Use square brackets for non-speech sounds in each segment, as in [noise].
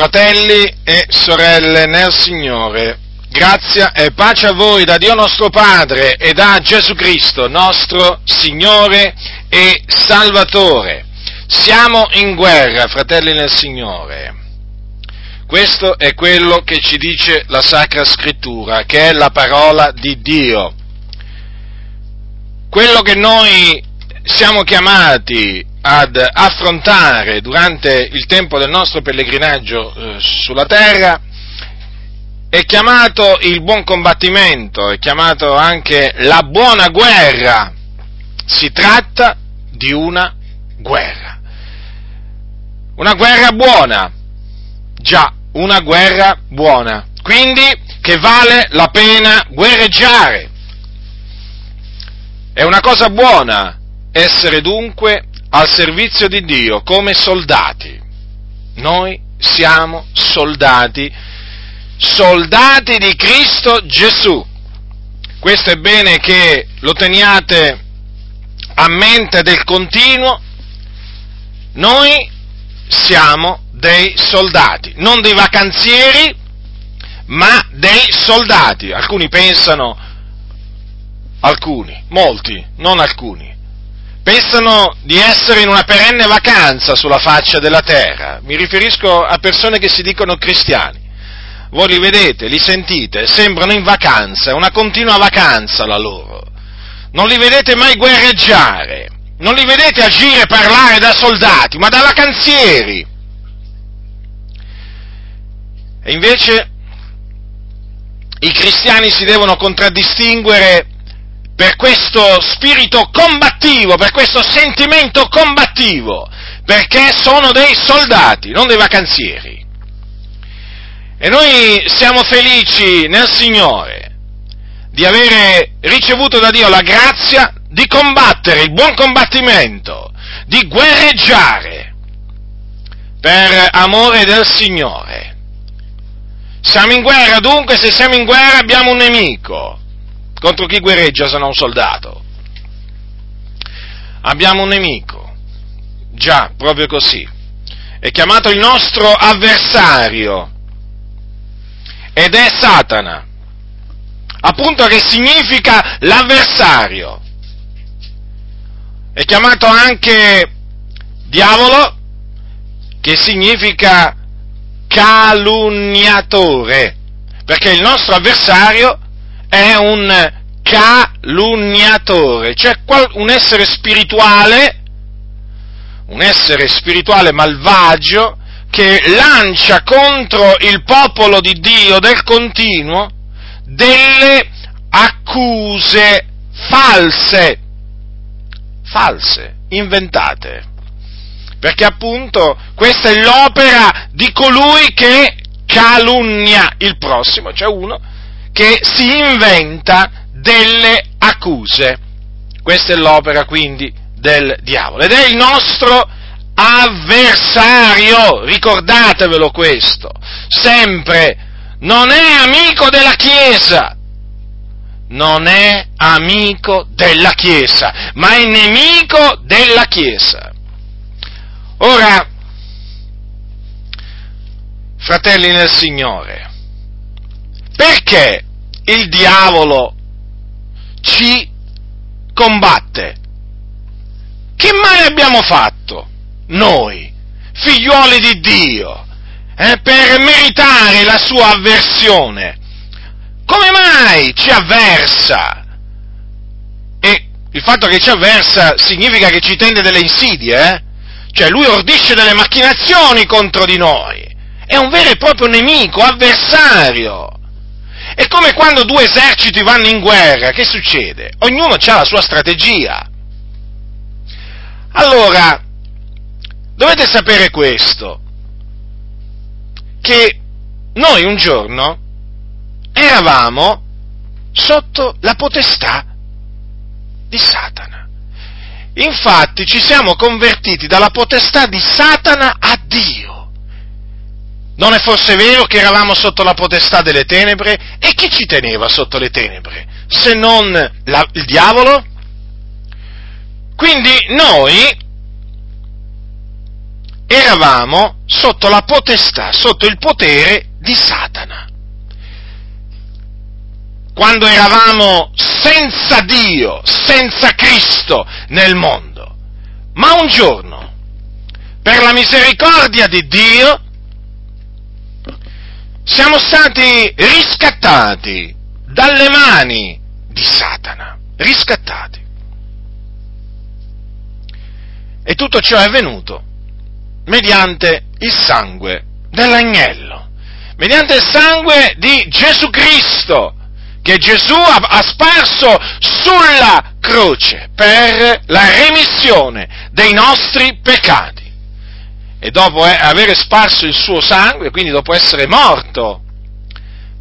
Fratelli e sorelle nel Signore, grazia e pace a voi da Dio nostro Padre e da Gesù Cristo, nostro Signore e Salvatore. Siamo in guerra, fratelli nel Signore. Questo è quello che ci dice la Sacra Scrittura, che è la parola di Dio. Quello che noi siamo chiamati ad affrontare durante il tempo del nostro pellegrinaggio eh, sulla terra è chiamato il buon combattimento, è chiamato anche la buona guerra. Si tratta di una guerra. Una guerra buona. Già, una guerra buona. Quindi che vale la pena guerreggiare. È una cosa buona essere dunque al servizio di Dio come soldati. Noi siamo soldati, soldati di Cristo Gesù. Questo è bene che lo teniate a mente del continuo. Noi siamo dei soldati, non dei vacanzieri, ma dei soldati. Alcuni pensano, alcuni, molti, non alcuni, pensano di essere in una perenne vacanza sulla faccia della terra. Mi riferisco a persone che si dicono cristiani. Voi li vedete, li sentite, sembrano in vacanza, è una continua vacanza la loro. Non li vedete mai guerreggiare, non li vedete agire e parlare da soldati, ma da vacanzieri. E invece i cristiani si devono contraddistinguere per questo spirito combattivo, per questo sentimento combattivo, perché sono dei soldati, non dei vacanzieri. E noi siamo felici nel Signore di avere ricevuto da Dio la grazia di combattere il buon combattimento, di guerreggiare per amore del Signore. Siamo in guerra, dunque se siamo in guerra abbiamo un nemico, contro chi guerreggia se non un soldato? Abbiamo un nemico, già, proprio così. È chiamato il nostro avversario ed è Satana, appunto che significa l'avversario. È chiamato anche diavolo, che significa calunniatore, perché il nostro avversario è un calunniatore, cioè un essere spirituale, un essere spirituale malvagio che lancia contro il popolo di Dio del continuo delle accuse false, false, inventate. Perché appunto questa è l'opera di colui che calunnia il prossimo, cioè uno che si inventa delle accuse. Questa è l'opera quindi del diavolo ed è il nostro avversario, ricordatevelo questo, sempre non è amico della Chiesa, non è amico della Chiesa, ma è nemico della Chiesa. Ora, fratelli nel Signore, perché il diavolo ci combatte? Che male abbiamo fatto noi, figliuoli di Dio, eh, per meritare la sua avversione? Come mai ci avversa? E il fatto che ci avversa significa che ci tende delle insidie, eh? Cioè lui ordisce delle macchinazioni contro di noi. È un vero e proprio nemico, avversario. È come quando due eserciti vanno in guerra, che succede? Ognuno ha la sua strategia. Allora, dovete sapere questo, che noi un giorno eravamo sotto la potestà di Satana. Infatti ci siamo convertiti dalla potestà di Satana a Dio. Non è forse vero che eravamo sotto la potestà delle tenebre? E chi ci teneva sotto le tenebre? Se non la, il diavolo? Quindi noi eravamo sotto la potestà, sotto il potere di Satana. Quando eravamo senza Dio, senza Cristo nel mondo. Ma un giorno, per la misericordia di Dio, siamo stati riscattati dalle mani di Satana, riscattati. E tutto ciò è avvenuto mediante il sangue dell'agnello, mediante il sangue di Gesù Cristo, che Gesù ha, sparso sulla croce per la remissione dei nostri peccati. E dopo eh, aver sparso il suo sangue, quindi dopo essere morto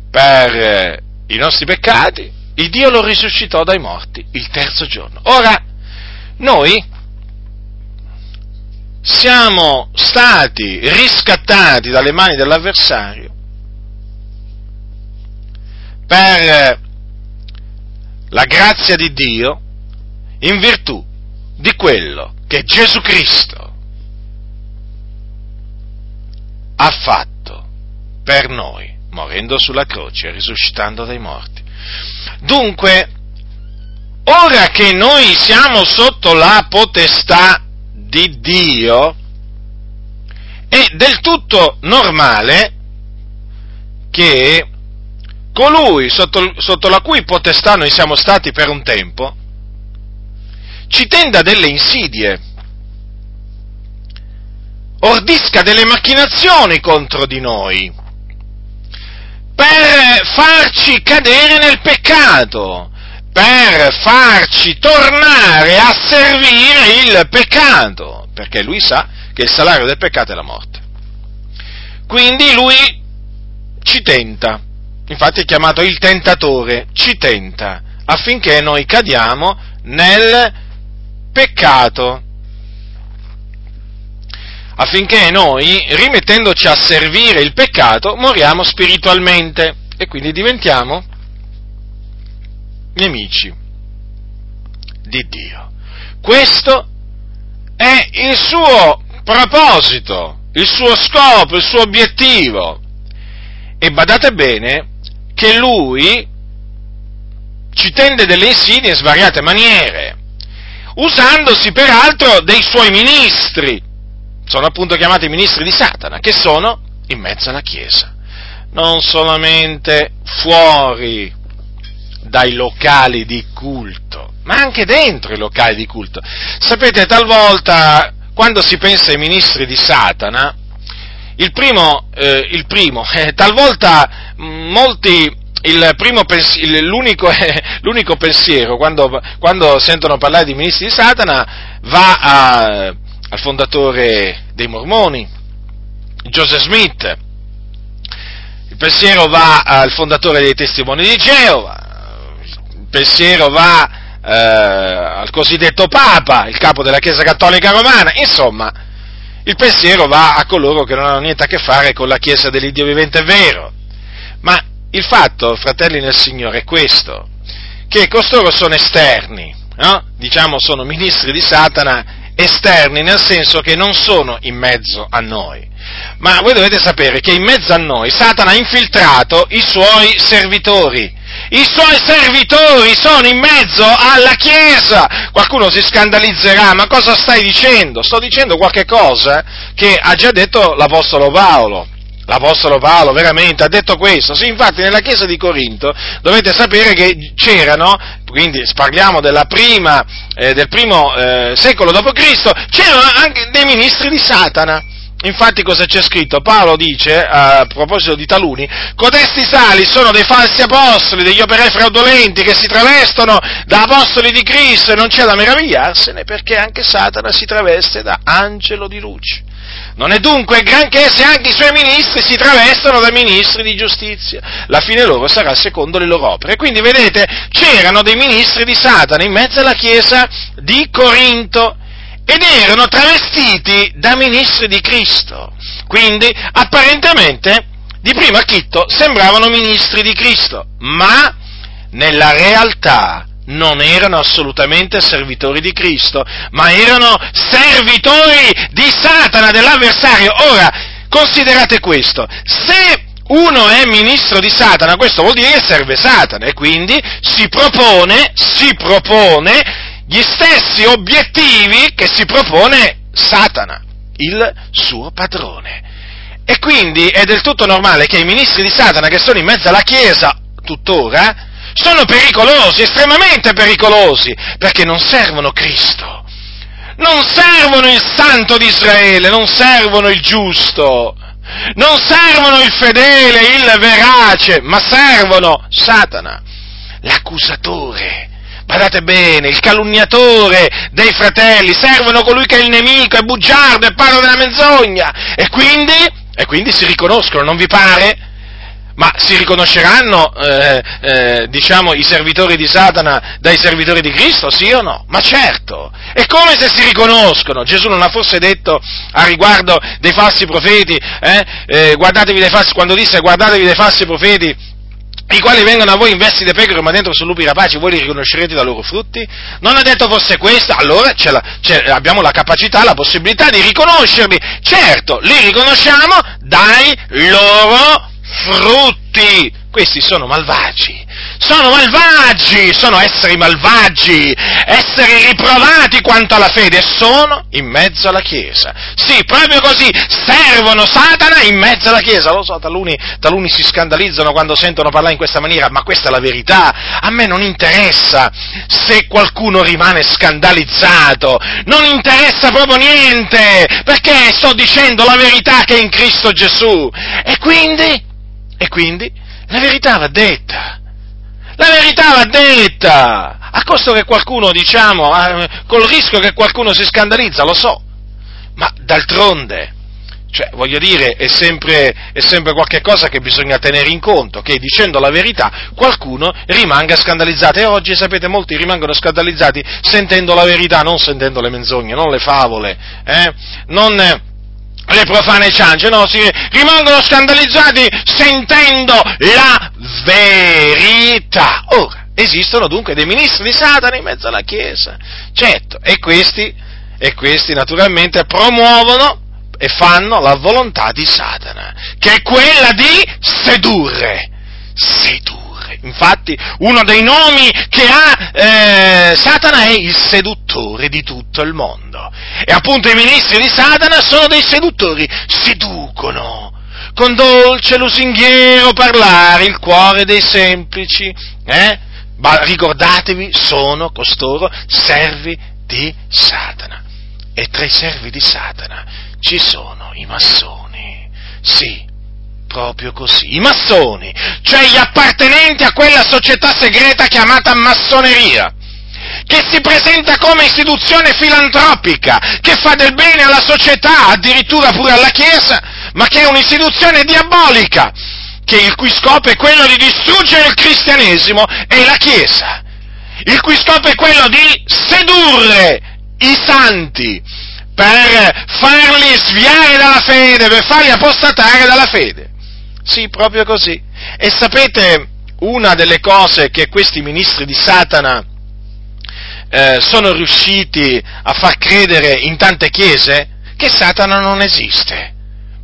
per eh, i nostri peccati, il Dio lo risuscitò dai morti il terzo giorno. Ora, noi siamo stati riscattati dalle mani dell'avversario per la grazia di Dio in virtù di quello che Gesù Cristo ha fatto per noi, morendo sulla croce e risuscitando dai morti. Dunque, ora che noi siamo sotto la potestà di Dio, è del tutto normale che colui sotto, sotto, la cui potestà noi siamo stati per un tempo ci tenda delle insidie, ordisca delle macchinazioni contro di noi, per farci cadere nel peccato, per farci tornare a servire il peccato, perché lui sa che il salario del peccato è la morte. Quindi lui ci tenta, infatti è chiamato il tentatore, ci tenta affinché noi cadiamo nel peccato, affinché noi, rimettendoci a servire il peccato, moriamo spiritualmente e quindi diventiamo nemici di Dio. Questo è il suo proposito, il suo scopo, il suo obiettivo. E badate bene che lui ci tende delle insidie in svariate maniere, usandosi peraltro dei suoi ministri, sono appunto chiamati ministri di Satana, che sono in mezzo alla Chiesa, non solamente fuori dai locali di culto, ma anche dentro i locali di culto. Sapete, talvolta, quando si pensa ai ministri di Satana, il primo, eh, il primo [laughs] eh, talvolta molti, il primo pens- l'unico, [laughs] eh, l'unico, pensiero, quando, quando, sentono parlare di ministri di Satana, va a, al fondatore dei Mormoni, Joseph Smith, il pensiero va al fondatore dei Testimoni di Geova, pensiero va eh, al cosiddetto Papa, il capo della Chiesa Cattolica Romana, insomma, il pensiero va a coloro che non hanno niente a che fare con la Chiesa dell'Iddio vivente vero. Ma il fatto, fratelli nel Signore, è questo, che costoro sono esterni, no? diciamo sono ministri di Satana esterni, nel senso che non sono in mezzo a noi. Ma voi dovete sapere che in mezzo a noi Satana ha infiltrato i suoi servitori, i suoi servitori sono in mezzo alla Chiesa. Qualcuno si scandalizzerà, ma cosa stai dicendo? Sto dicendo qualche cosa che ha già detto l'Apostolo Paolo. L'Apostolo Paolo veramente ha detto questo. Sì, infatti nella Chiesa di Corinto dovete sapere che c'erano, quindi parliamo prima, eh, del primo eh, secolo d.C., c'erano anche dei ministri di Satana Infatti cosa c'è scritto? Paolo dice, a proposito di taluni, codesti sali sono dei falsi apostoli, degli operai fraudolenti che si travestono da apostoli di Cristo e non c'è da meravigliarsene perché anche Satana si traveste da angelo di luce. Non è dunque granché se anche i suoi ministri si travestono da ministri di giustizia. La fine loro sarà secondo le loro opere. Quindi vedete, c'erano dei ministri di Satana in mezzo alla chiesa di Corinto ed erano travestiti da ministri di Cristo. Quindi, apparentemente, di primo acchitto sembravano ministri di Cristo, ma nella realtà non erano assolutamente servitori di Cristo, ma erano servitori di Satana, dell'avversario. Ora, considerate questo, se uno è ministro di Satana, questo vuol dire che serve Satana e quindi si propone, si propone gli stessi obiettivi che si propone Satana, il suo padrone. E quindi è del tutto normale che i ministri di Satana che sono in mezzo alla Chiesa tuttora sono pericolosi, estremamente pericolosi, perché non servono Cristo, non servono il santo di Israele, non servono il giusto, non servono il fedele, il verace, ma servono Satana, l'accusatore. Badate bene, il calunniatore dei fratelli, servono colui che è il nemico, è bugiardo, è parla della menzogna. E quindi, e quindi si riconoscono, non vi pare? Ma si riconosceranno, eh, eh, diciamo, i servitori di Satana dai servitori di Cristo, sì o no? Ma certo! È come se si riconoscono. Gesù non ha forse detto a riguardo dei falsi profeti, eh, eh dei falsi, quando disse guardatevi dei falsi profeti, i quali vengono a voi in vesti di pecore ma dentro sono lupi rapaci, voi li riconoscerete dai loro frutti? Non ha detto forse questo? Allora la, abbiamo la capacità, la possibilità di riconoscerli. Certo, li riconosciamo dai loro frutti. Questi sono malvagi, sono malvagi, sono esseri malvagi, esseri riprovati quanto alla fede, sono in mezzo alla Chiesa. Sì, proprio così, servono Satana in mezzo alla Chiesa. Lo so, taluni, taluni si scandalizzano quando sentono parlare in questa maniera, ma questa è la verità. A me non interessa se qualcuno rimane scandalizzato, non interessa proprio niente, perché sto dicendo la verità che è in Cristo Gesù. E quindi e quindi la verità va detta. La verità va detta! A costo che qualcuno, diciamo, col rischio che qualcuno si scandalizza, lo so. Ma d'altronde, cioè, voglio dire, è sempre, è sempre qualche che bisogna tenere in conto, che dicendo la verità qualcuno rimanga scandalizzato. E oggi, sapete, molti rimangono scandalizzati sentendo la verità, non sentendo le menzogne, non le favole, eh? non le profane ciance, no, si rimangono scandalizzati sentendo la verità. Ora, esistono dunque dei ministri di Satana in mezzo alla Chiesa, certo, e questi, e questi naturalmente promuovono e fanno la volontà di Satana, che è quella di sedurre, sedurre Infatti, uno dei nomi che ha eh, Satana è il seduttore di tutto il mondo. E appunto i ministri di Satana sono dei seduttori, seducono con dolce lusinghiero parlare il cuore dei semplici. Eh? Ma ricordatevi, sono costoro servi di Satana. E tra i servi di Satana ci sono i massoni. Sì, proprio così, i massoni, cioè gli appartenenti a quella società segreta chiamata massoneria, che si presenta come istituzione filantropica, che fa del bene alla società, addirittura pure alla Chiesa, ma che è un'istituzione diabolica, il cui scopo è quello di distruggere il cristianesimo e la Chiesa, il cui scopo è quello di sedurre i santi per farli sviare dalla fede, per farli apostatare dalla fede. Sì, proprio così. E sapete una delle cose che questi ministri di Satana eh, sono riusciti a far credere in tante chiese? Che Satana non esiste.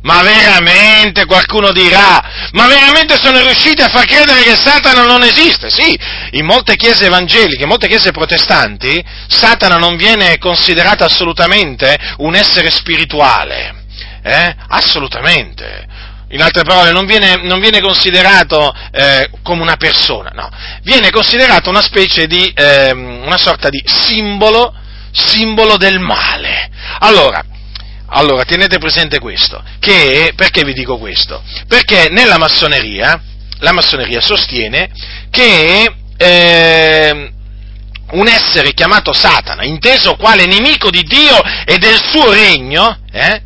Ma veramente qualcuno dirà, ma veramente sono riusciti a far credere che Satana non esiste? Sì, in molte chiese evangeliche, in molte chiese protestanti, Satana non viene considerato assolutamente un essere spirituale. Eh? Assolutamente in altre parole, non viene, non viene considerato eh, come una persona, no, viene considerato una specie di, eh, una sorta di simbolo, simbolo del male. Allora, allora, tenete presente questo, che, perché vi dico questo? Perché nella massoneria, la massoneria sostiene che eh, un essere chiamato Satana, inteso quale nemico di Dio e del suo regno, eh,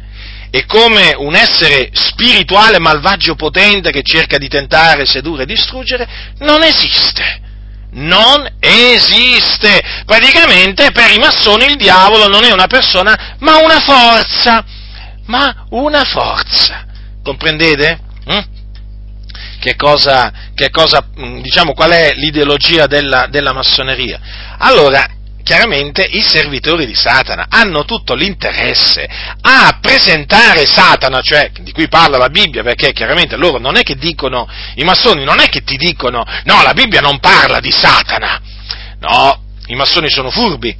e come un essere spirituale malvagio potente che cerca di tentare, sedurre e distruggere, non esiste. Non esiste. Praticamente per i massoni il diavolo non è una persona, ma una forza. Ma una forza. Comprendete? Mm? che cosa, che cosa diciamo, qual è l'ideologia della, della massoneria. Allora, chiaramente i servitori di Satana hanno tutto l'interesse a presentare Satana, cioè di cui parla la Bibbia, perché chiaramente loro non è che dicono, i massoni non è che ti dicono, no, la Bibbia non parla di Satana, no, i massoni sono furbi,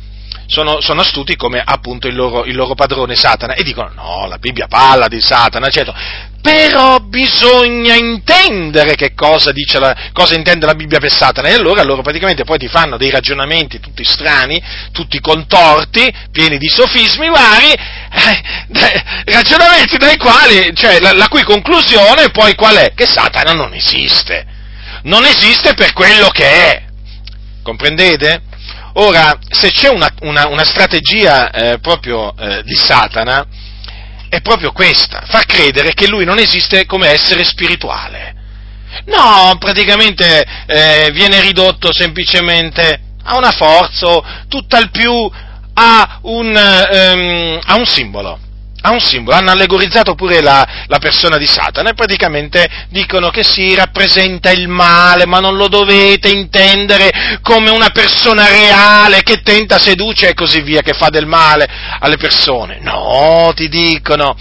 sono, sono, astuti come appunto il loro, il loro, padrone Satana e dicono no, la Bibbia parla di Satana, eccetera. Però bisogna intendere che cosa, la, cosa intende la Bibbia per Satana e allora loro praticamente poi ti fanno dei ragionamenti tutti strani, tutti contorti, pieni di sofismi vari, eh, ragionamenti dai quali, cioè la, la cui conclusione poi qual è? Che Satana non esiste. Non esiste per quello che è. Comprendete? Ora, se c'è una, una, una strategia eh, proprio eh, di Satana, è proprio questa, far credere che lui non esiste come essere spirituale. No, praticamente eh, viene ridotto semplicemente a una forza, tutt'al più a un, um, a un simbolo ha un simbolo, hanno allegorizzato pure la, la, persona di Satana e praticamente dicono che si rappresenta il male, ma non lo dovete intendere come una persona reale che tenta, seduce e così via, che fa del male alle persone. No, ti dicono.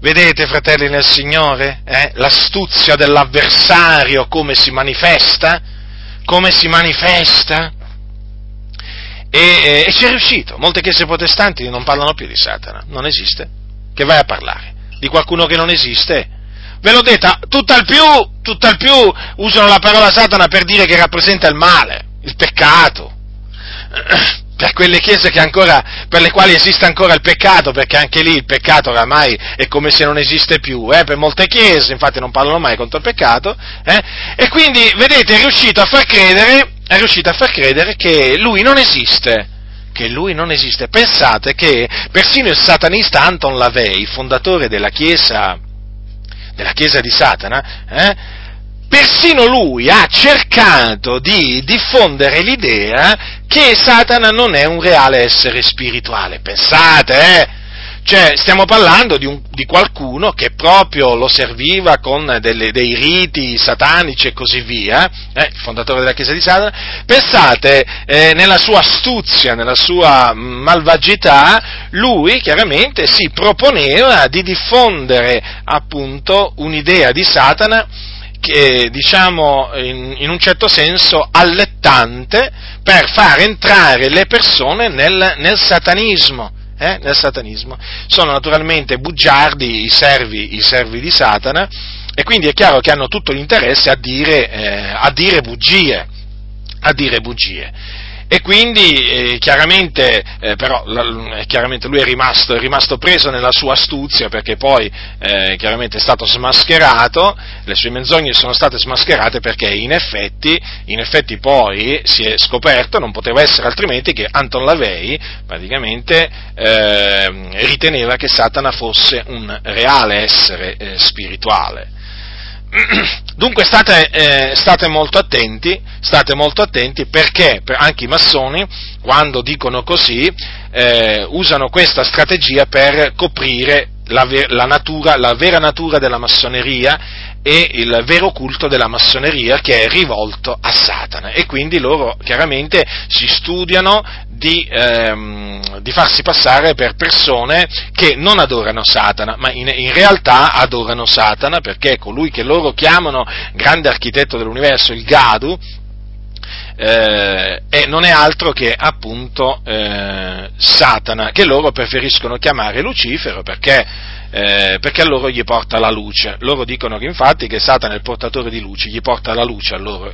Vedete, fratelli nel Signore, eh, l'astuzia dell'avversario come si manifesta? Come si manifesta? E, e ci è riuscito. Molte chiese protestanti non parlano più di Satana, non esiste. Che vai a parlare? Di qualcuno che non esiste? Ve l'ho detta, tutt'al più, tutt'al più usano la parola Satana per dire che rappresenta il male, il peccato. [clears throat] Per quelle chiese ancora, per le quali esiste ancora il peccato, perché anche lì il peccato oramai è come se non esiste più, eh? per molte chiese, infatti non parlano mai contro il peccato, eh? e quindi, vedete, è riuscito a far credere è riuscito a far credere che lui non esiste, che lui non esiste. Pensate che persino il satanista Anton LaVey, fondatore della chiesa, della chiesa di Satana, eh, persino lui ha cercato di diffondere l'idea che Satana non è un reale essere spirituale. Pensate, eh? Cioè, stiamo parlando di, un, di, qualcuno che proprio lo serviva con delle, dei riti satanici e così via, eh, il fondatore della Chiesa di Satana. Pensate, eh, nella sua astuzia, nella sua malvagità, lui chiaramente si proponeva di diffondere appunto un'idea di Satana che, diciamo, in, in, un certo senso allettante per far entrare le persone nel, nel satanismo eh, nel satanismo, sono naturalmente bugiardi i servi, i servi, di Satana e quindi è chiaro che hanno tutto l'interesse a dire, eh, a dire bugie, a dire bugie e quindi eh, chiaramente, eh, però, la, eh, chiaramente, lui è rimasto, è rimasto, preso nella sua astuzia perché poi eh, chiaramente è stato smascherato, le sue menzogne sono state smascherate perché in effetti, in effetti poi si è scoperto, non poteva essere altrimenti che Anton Lavey praticamente ehm, riteneva che Satana fosse un reale essere eh, spirituale. [clears throat] Dunque state, eh, state, molto attenti, state molto attenti perché anche i massoni, quando dicono così, eh, usano questa strategia per coprire la, la, natura, la vera natura della massoneria e il vero culto della massoneria che è rivolto a Satana. E quindi loro chiaramente si studiano di, ehm, di farsi passare per persone che non adorano Satana, ma in, in, realtà adorano Satana perché colui che loro chiamano grande architetto dell'universo, il Gadu, eh, e non è altro che appunto eh, Satana, che loro preferiscono chiamare Lucifero perché eh, perché a loro gli porta la luce. Loro dicono che infatti che Satana è il portatore di luce, gli porta la luce a loro.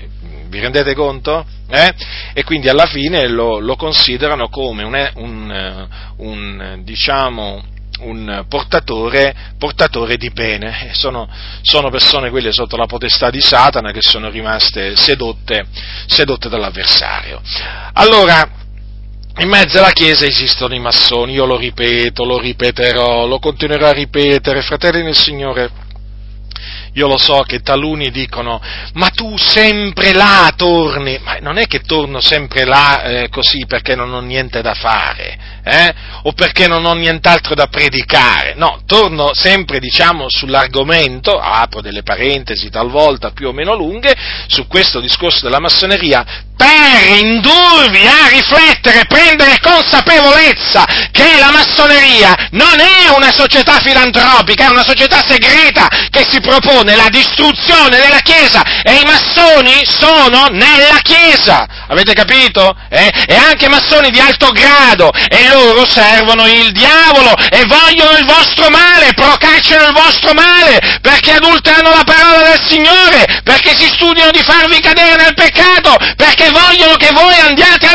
Vi rendete conto? Eh? E quindi alla fine lo, lo considerano come un, un, un, diciamo, un portatore, portatore, di bene. Sono, sono, persone quelle sotto la potestà di Satana che sono rimaste sedotte, sedotte dall'avversario. Allora, in mezzo alla Chiesa esistono i massoni, io lo ripeto, lo ripeterò, lo continuerò a ripetere, fratelli nel Signore, io lo so che taluni dicono, ma tu sempre là torni, ma non è che torno sempre là eh, così perché non ho niente da fare, eh? o perché non ho nient'altro da predicare, no, torno sempre, diciamo, sull'argomento, apro delle parentesi talvolta più o meno lunghe, su questo discorso della massoneria, per indurvi a riflettere, prendere consapevolezza che la massoneria non è una società filantropica, è una società segreta che si propone la distruzione della Chiesa e i massoni sono nella Chiesa. Avete capito? Eh? E anche massoni di alto grado e loro servono il diavolo e vogliono il vostro male, procacciano il vostro male perché adulterano la parola del Signore, perché si studiano di farvi cadere nel peccato, perché vogliono che voi andiate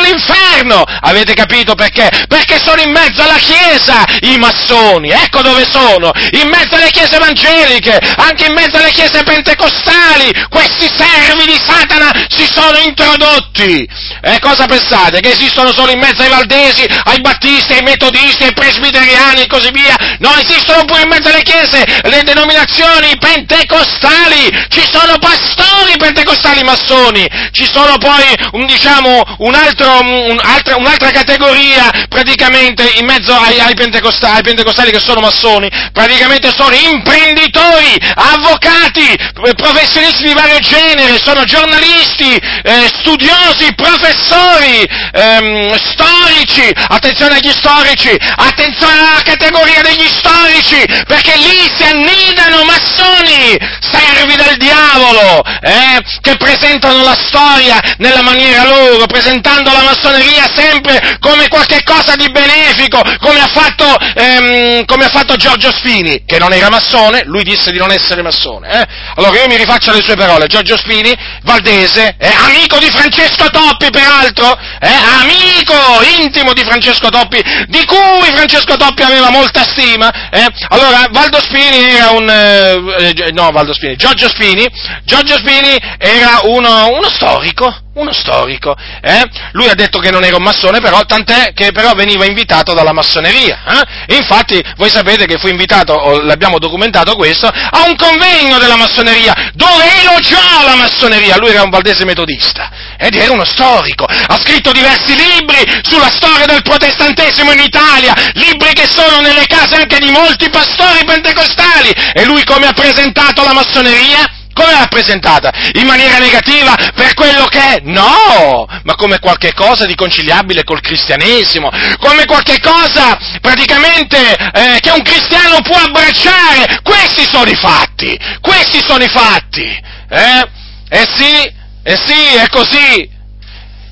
all'inferno. Avete capito perché? Perché sono in mezzo alla Chiesa i massoni. Ecco dove sono. In mezzo alle chiese evangeliche, anche in mezzo alle chiese pentecostali. Questi servi di Satana si sono introdotti. E cosa pensate? Che esistono solo in mezzo ai valdesi, ai battisti, ai metodisti, ai presbiteriani e così via? No, esistono pure in mezzo alle chiese, le denominazioni pentecostali. Ci sono pastori pentecostali massoni. Ci sono poi un, diciamo, un altro, un altra, un'altra categoria praticamente in mezzo ai, ai, pentecostali, ai, pentecostali, che sono massoni, praticamente sono imprenditori, avvocati, professionisti di vario genere, sono giornalisti, eh, studiosi, professori, ehm, storici, attenzione agli storici, attenzione alla categoria degli storici, perché lì si annidano massoni, servi del diavolo, eh, che presentano la storia nella maniera loro, presentando la massoneria sempre come qualche cosa di benefico, come ha fatto, ehm, come ha fatto Giorgio Spini, che non era massone, lui disse di non essere massone. Eh? Allora io mi rifaccio alle sue parole, Giorgio Spini, valdese, eh, amico di Francesco Toppi peraltro, eh, amico intimo di Francesco Toppi, di cui Francesco Toppi aveva molta stima. Eh? Allora Valdo Spini era un... Eh, no, Valdo Spini, Giorgio Spini, Giorgio Spini era uno, uno storico, uno storico, eh? lui ha detto che non era un massone, però, tant'è che però veniva invitato dalla massoneria. Eh? Infatti, voi sapete che fu invitato, l'abbiamo documentato questo, a un convegno della massoneria, dove elogiò la massoneria. Lui era un valdese metodista ed era uno storico. Ha scritto diversi libri sulla storia del protestantesimo in Italia, libri che sono nelle case anche di molti pastori pentecostali. E lui come ha presentato la massoneria? Come l'ha presentata? In maniera negativa per quello che è? No! Ma come qualche cosa di conciliabile col cristianesimo, come qualche cosa praticamente eh, che un cristiano può abbracciare. Questi sono i fatti! Questi sono i fatti! Eh? Eh sì, eh sì, è così!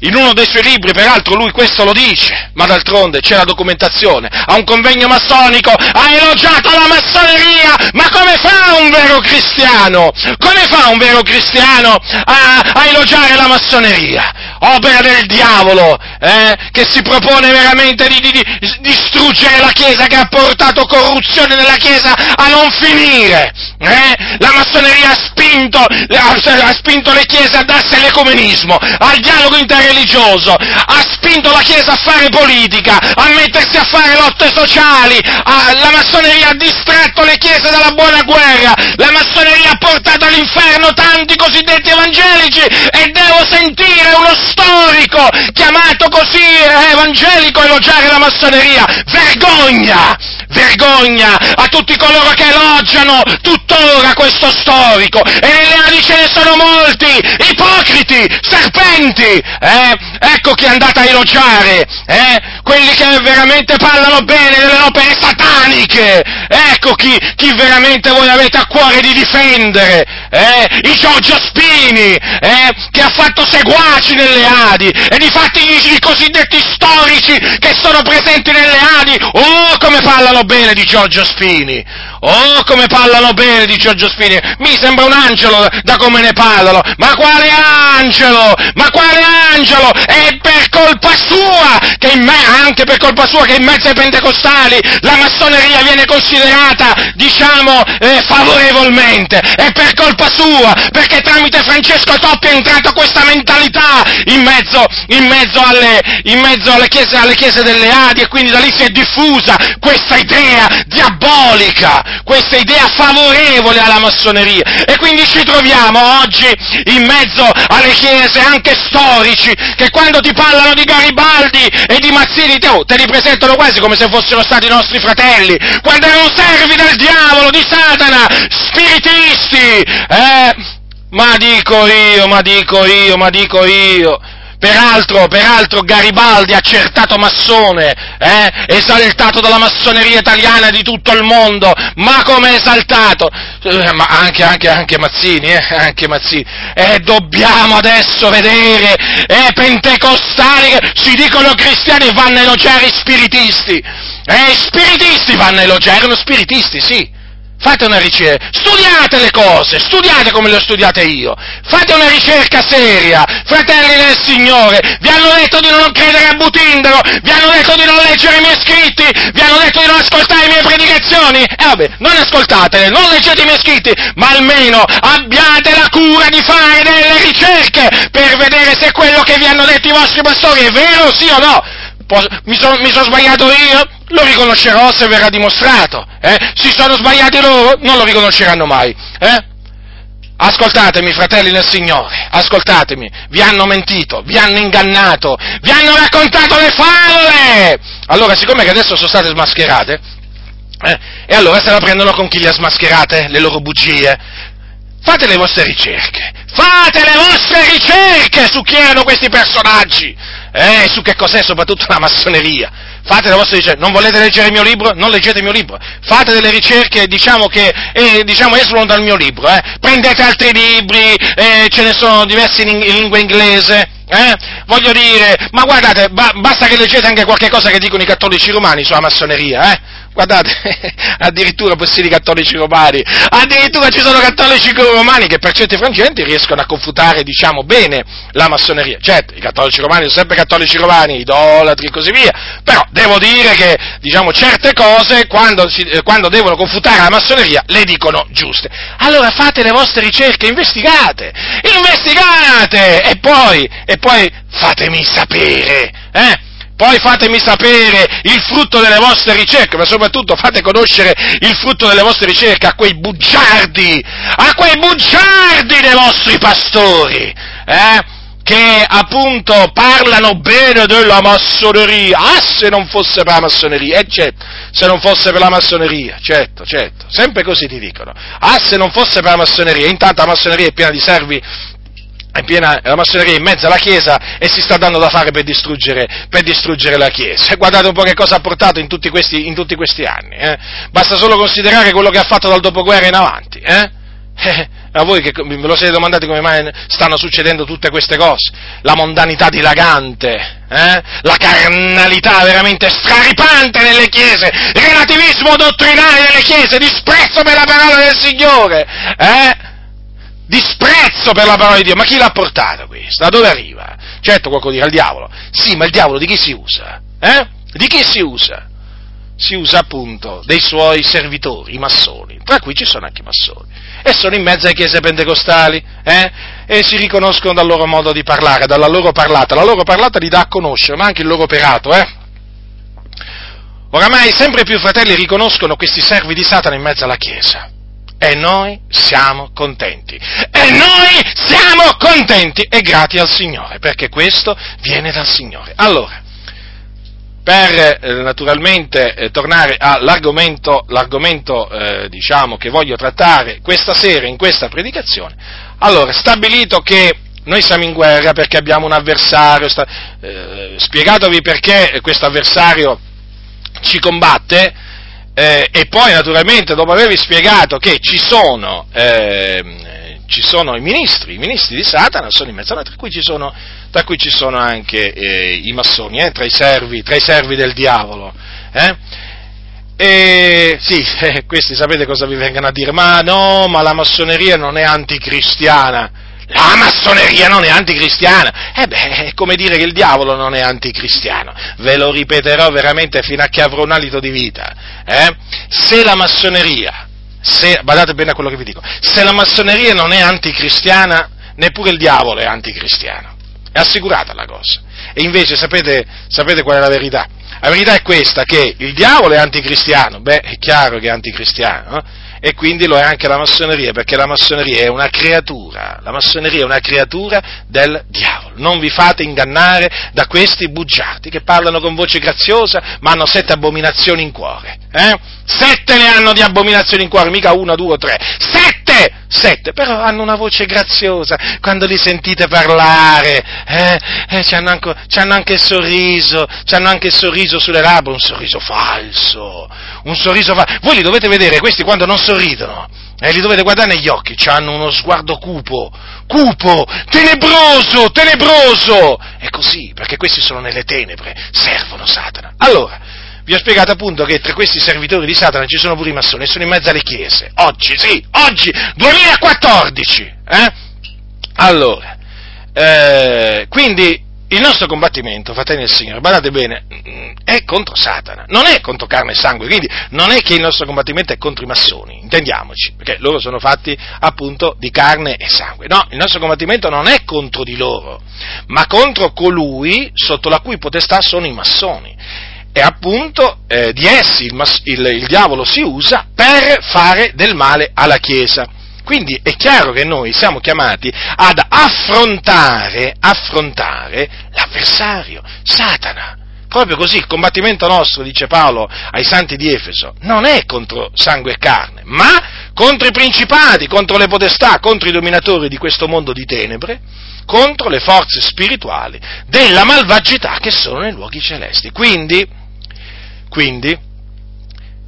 In uno dei suoi libri, peraltro, lui questo lo dice, ma d'altronde c'è la documentazione. A un convegno massonico ha elogiato la massoneria, ma come fa un vero cristiano? Come fa un vero cristiano a, a elogiare la massoneria? Opera del diavolo, eh, che si propone veramente di, di, di, distruggere la Chiesa, che ha portato corruzione nella Chiesa a non finire. Eh? La massoneria ha spinto, ha, spinto le Chiese a darsi all'ecumenismo, al dialogo interreligioso religioso, ha spinto la Chiesa a fare politica, a mettersi a fare lotte sociali, a, la massoneria ha distratto le Chiese dalla buona guerra, la massoneria ha portato all'inferno tanti cosiddetti evangelici e devo sentire uno storico chiamato così eh, evangelico elogiare la massoneria. Vergogna! Vergogna a tutti coloro che elogiano tuttora questo storico e nelle ali ce ne sono molti, ipocriti, serpenti, eh? ecco chi è andato a elogiare, eh? quelli che veramente parlano bene delle opere sataniche, ecco chi, chi veramente voi avete a cuore di difendere, eh? i Giorgio Spini, eh? che ha fatto seguaci nelle Adi, e difatti i, i cosiddetti storici che sono presenti nelle Adi, oh come parlano bene di Giorgio Spini, oh come parlano bene di Giorgio Spini, mi sembra un angelo da come ne parlano, ma quale angelo, ma quale angelo? è per colpa sua, che in me, anche per colpa sua che in mezzo ai pentecostali la massoneria viene considerata, diciamo, eh, favorevole notevolmente, è per colpa sua, perché tramite Francesco Toppi è entrata questa mentalità in mezzo, in mezzo, alle, in mezzo alle, chiese, alle chiese delle Adi e quindi da lì si è diffusa questa idea diabolica, questa idea favorevole alla massoneria. E quindi ci troviamo oggi in mezzo alle chiese anche storici che quando ti parlano di Garibaldi e di Mazzini te, oh, te li presentano quasi come se fossero stati i nostri fratelli, quando erano servi del diavolo, di Satana, spiritisti, eh? Ma dico io, ma dico io, ma dico io. Peraltro, peraltro Garibaldi, accertato massone, eh, esaltato dalla massoneria italiana di tutto il mondo, ma come esaltato? Eh, ma anche, anche, anche Mazzini, eh, anche Mazzini. E dobbiamo adesso vedere, eh, pentecostali che si dicono cristiani e vanno a elogiare i spiritisti. Eh, spiritisti vanno a elogiare, erano spiritisti, sì. Fate una ricerca, studiate le cose, studiate come le ho studiate io, fate una ricerca seria, fratelli del Signore, vi hanno detto di non credere a Butindaro, vi hanno detto di non leggere i miei scritti, vi hanno detto di non ascoltare le mie predicazioni, e eh vabbè, non ascoltatele, non leggete i miei scritti, ma almeno abbiate la cura di fare delle ricerche per vedere se quello che vi hanno detto i vostri pastori è vero, sì o no. Mi sono, mi sono sbagliato io? Lo riconoscerò se verrà dimostrato. Eh? Si sono sbagliati loro? Non lo riconosceranno mai. Eh? Ascoltatemi, fratelli del Signore, ascoltatemi, vi hanno mentito, vi hanno ingannato, vi hanno raccontato le favole! Allora, siccome che adesso sono state smascherate, eh, e allora se la prendono con chi le ha smascherate, le loro bugie, fate le vostre ricerche, fate le vostre ricerche su chi erano questi personaggi, eh, su che cos'è soprattutto la massoneria. Fate le vostre ricerche. Non volete leggere il mio libro? Non leggete il mio libro. Fate delle ricerche, diciamo, che eh, diciamo, esulano dal mio libro. Eh. Prendete altri libri, eh, ce ne sono diversi in, in lingua inglese. Eh? Voglio dire, ma guardate, ba- basta che leggete anche qualche cosa che dicono i cattolici romani sulla massoneria, eh? Guardate, [laughs] addirittura possiedi cattolici romani, addirittura ci sono cattolici romani che per certi frangenti riescono a confutare, diciamo, bene la massoneria. Certo, i cattolici romani sono sempre cattolici romani, idolatri e così via, però devo dire che, diciamo, certe cose, quando, si, eh, quando devono confutare la massoneria, le dicono giuste. Allora fate le vostre ricerche, investigate, investigate, e poi, e poi fatemi sapere, eh? Poi fatemi sapere il frutto delle vostre ricerche, ma soprattutto fate conoscere il frutto delle vostre ricerche a quei bugiardi, a quei bugiardi dei vostri pastori, eh? che appunto parlano bene della massoneria. Ah, se non fosse per la massoneria, eh certo, se non fosse per la massoneria, certo, certo, sempre così ti dicono. Ah, se non fosse per la massoneria, intanto la massoneria è piena di servi piena la massoneria in mezzo alla Chiesa e si sta dando da fare per distruggere, per distruggere la Chiesa. Guardate un po' che cosa ha portato in tutti questi, in tutti questi anni. Eh? Basta solo considerare quello che ha fatto dal dopoguerra in avanti. Eh? [laughs] Eh, a voi che ve lo siete domandati come mai stanno succedendo tutte queste cose? La mondanità dilagante, eh? la carnalità veramente straripante nelle chiese, il relativismo dottrinale nelle chiese, disprezzo per la parola del Signore. Eh? Disprezzo per la parola di Dio. Ma chi l'ha portato questo? Da dove arriva? Certo, qualcuno dirà il diavolo. Sì, ma il diavolo di chi si usa? Eh? Di chi si usa? Si usa appunto dei suoi servitori, i massoni, tra cui ci sono anche i massoni. E sono in mezzo alle chiese pentecostali, eh? E si riconoscono dal loro modo di parlare, dalla loro parlata. La loro parlata li dà a conoscere, ma anche il loro operato, eh? Oramai sempre più fratelli riconoscono questi servi di Satana in mezzo alla Chiesa. E noi siamo contenti. E noi siamo contenti e grati al Signore, perché questo viene dal Signore. Allora, per eh, naturalmente eh, tornare all'argomento l'argomento, eh, diciamo, che voglio trattare questa sera in questa predicazione, allora, stabilito che noi siamo in guerra perché abbiamo un avversario, sta, eh, spiegatovi perché questo avversario ci combatte, eh, e poi naturalmente dopo avervi spiegato che ci sono, eh, ci sono i ministri, i ministri di Satana sono in mezzo, tra cui ci sono, cui ci sono anche eh, i massoni, eh, tra i, servi, tra, i servi, del diavolo. Eh. E sì, [laughs] questi sapete cosa vi vengono a dire? Ma no, ma la massoneria non è anticristiana. La massoneria non è anticristiana. Eh beh, è come dire che il diavolo non è anticristiano. Ve lo ripeterò veramente fino a che avrò un alito di vita. Eh? Se la massoneria se, badate bene a quello che vi dico, se la massoneria non è anticristiana, neppure il diavolo è anticristiano. È assicurata la cosa. E invece sapete, sapete qual è la verità? La verità è questa, che il diavolo è anticristiano, beh, è chiaro che è anticristiano, eh? E quindi lo è anche la massoneria, perché la massoneria è una creatura, la massoneria è una creatura del diavolo. Non vi fate ingannare da questi bugiardi che parlano con voce graziosa, ma hanno sette abominazioni in cuore. Eh? Sette ne hanno di abominazioni in cuore, mica una, due tre. Sette! Sette, però hanno una voce graziosa. Quando li sentite parlare, eh, eh, c'hanno, anche, c'hanno anche il sorriso, c'hanno anche il sorriso sulle labbra, un sorriso falso, un sorriso falso. Voi li dovete vedere, questi quando non sorridono, eh, li dovete guardare negli occhi, hanno uno sguardo cupo, cupo, tenebroso, tenebroso. È così, perché questi sono nelle tenebre, servono Satana. Allora, vi ho spiegato appunto che tra questi servitori di Satana ci sono pure i massoni sono in mezzo alle chiese. Oggi, sì, oggi, 2014! Eh? Allora, eh, quindi il nostro combattimento, fratelli del Signore, badate bene, mm, è contro Satana, non è contro carne e sangue, quindi non è che il nostro combattimento è contro i massoni, intendiamoci, perché loro sono fatti appunto di carne e sangue. No, il nostro combattimento non è contro di loro, ma contro colui sotto la cui potestà sono i massoni e appunto eh, di essi il, il, il diavolo si usa per fare del male alla Chiesa. Quindi è chiaro che noi siamo chiamati ad affrontare, affrontare l'avversario, Satana. Proprio così, il combattimento nostro, dice Paolo ai santi di Efeso, non è contro sangue e carne, ma contro i principati, contro le potestà, contro i dominatori di questo mondo di tenebre, contro le forze spirituali della malvagità che sono nei luoghi celesti. Quindi, quindi,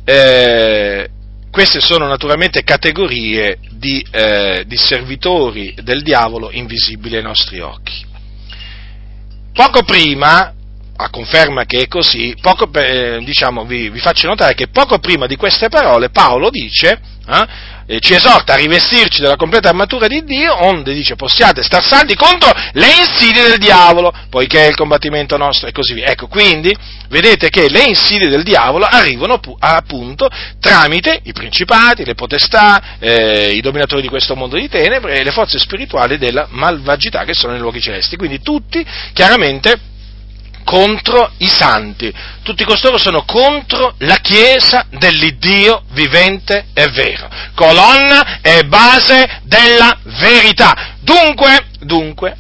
eh, queste sono naturalmente categorie di, eh, di, servitori del diavolo invisibili ai nostri occhi. Poco prima, a conferma che è così, poco, eh, diciamo, vi, vi, faccio notare che poco prima di queste parole Paolo dice, eh, eh, ci esorta a rivestirci della completa armatura di Dio, onde dice possiate star saldi contro le insidie del diavolo, poiché è il combattimento nostro e così via. Ecco, quindi vedete che le insidie del diavolo arrivano appunto tramite i principati, le potestà, eh, i dominatori di questo mondo di tenebre e le forze spirituali della malvagità che sono nei luoghi celesti. Quindi tutti chiaramente contro i santi. Tutti costoro sono contro la Chiesa dell'Iddio vivente e vero, colonna e base della verità. Dunque, dunque,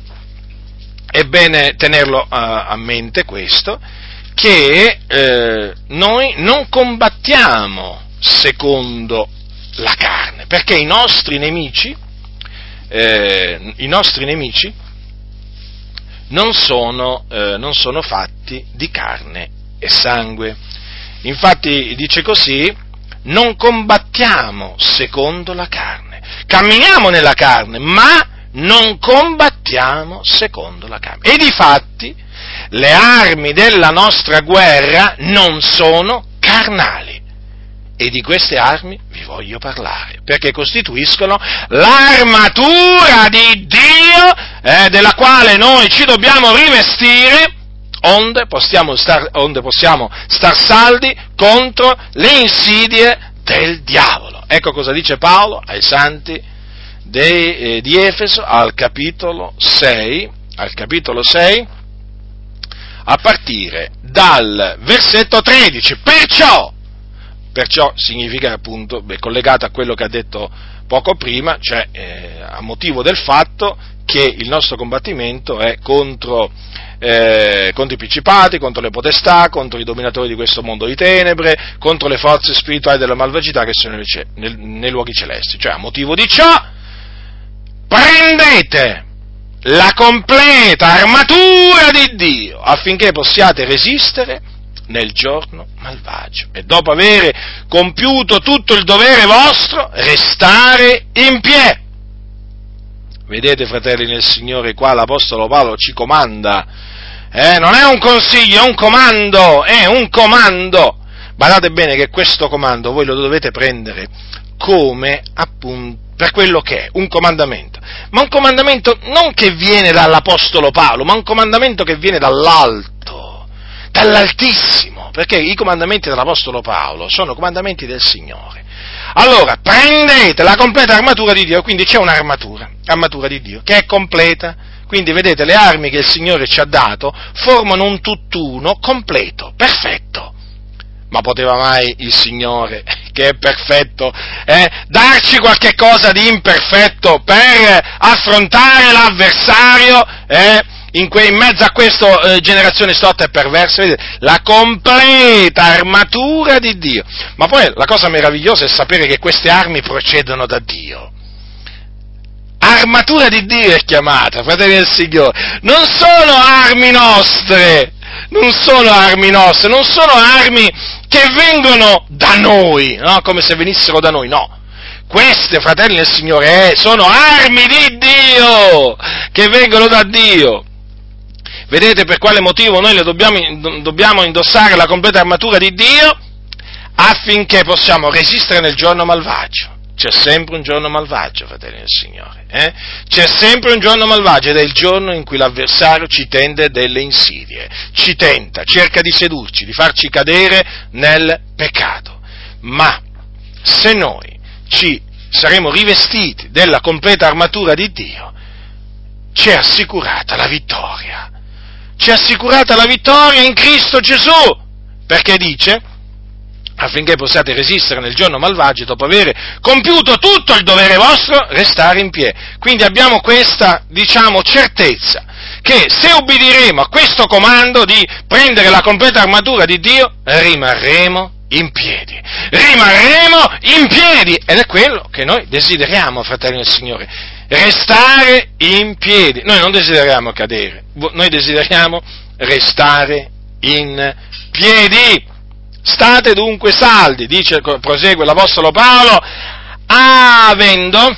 è bene tenerlo uh, a mente questo, che eh, noi non combattiamo secondo la carne, perché i nostri nemici, eh, i nostri nemici non sono, eh, non sono fatti di carne e sangue. Infatti dice così, non combattiamo secondo la carne, camminiamo nella carne, ma non combattiamo secondo la carne. E di fatti le armi della nostra guerra non sono carnali, e di queste armi vi voglio parlare, perché costituiscono l'armatura di Dio eh, della quale noi ci dobbiamo rivestire onde possiamo, star, onde possiamo star saldi contro le insidie del diavolo. Ecco cosa dice Paolo ai santi de, eh, di Efeso al capitolo 6, al capitolo 6, a partire dal versetto 13. Perciò, Perciò significa appunto, beh, collegato a quello che ha detto poco prima, cioè eh, a motivo del fatto che il nostro combattimento è contro, eh, contro, i principati, contro le potestà, contro i dominatori di questo mondo di tenebre, contro le forze spirituali della malvagità che sono nel, nel, nei luoghi celesti. Cioè a motivo di ciò prendete la completa armatura di Dio affinché possiate resistere nel giorno malvagio e dopo aver compiuto tutto il dovere vostro, restare in piedi. Vedete, fratelli nel Signore, qua l'Apostolo Paolo ci comanda, eh? non è un consiglio, è un comando, è un comando. Guardate bene che questo comando voi lo dovete prendere come appunto per quello che è, un comandamento. Ma un comandamento non che viene dall'Apostolo Paolo, ma un comandamento che viene dall'alto dall'Altissimo, perché i comandamenti dell'Apostolo Paolo sono comandamenti del Signore. Allora, prendete la completa armatura di Dio, quindi c'è un'armatura, armatura di Dio, che è completa. Quindi vedete, le armi che il Signore ci ha dato formano un tutt'uno completo, perfetto. Ma poteva mai il Signore, che è perfetto, eh, darci qualche cosa di imperfetto per affrontare l'avversario? Eh? In, que, in mezzo a questa eh, generazione storta e perversa, vedete, la completa armatura di Dio. Ma poi la cosa meravigliosa è sapere che queste armi procedono da Dio. Armatura di Dio è chiamata, fratelli del Signore. Non sono armi nostre, non sono armi nostre, non sono armi che vengono da noi, no? come se venissero da noi, no. Queste, fratelli del Signore, eh, sono armi di Dio, che vengono da Dio. Vedete per quale motivo noi dobbiamo, dobbiamo indossare la completa armatura di Dio? Affinché possiamo resistere nel giorno malvagio. C'è sempre un giorno malvagio, fratelli del Signore. Eh? C'è sempre un giorno malvagio ed è il giorno in cui l'avversario ci tende delle insidie, ci tenta, cerca di sedurci, di farci cadere nel peccato. Ma se noi ci saremo rivestiti della completa armatura di Dio, ci è assicurata la vittoria ci ha assicurata la vittoria in Cristo Gesù, perché dice, affinché possiate resistere nel giorno malvagio, dopo aver compiuto tutto il dovere vostro, restare in piedi. Quindi abbiamo questa, diciamo, certezza, che se ubbidiremo a questo comando di prendere la completa armatura di Dio, rimarremo in piedi. Rimarremo in piedi! Ed è quello che noi desideriamo, fratelli del Signore restare in piedi. Noi non desideriamo cadere, noi desideriamo restare in piedi. State dunque saldi, dice, prosegue l'Apostolo Paolo, avendo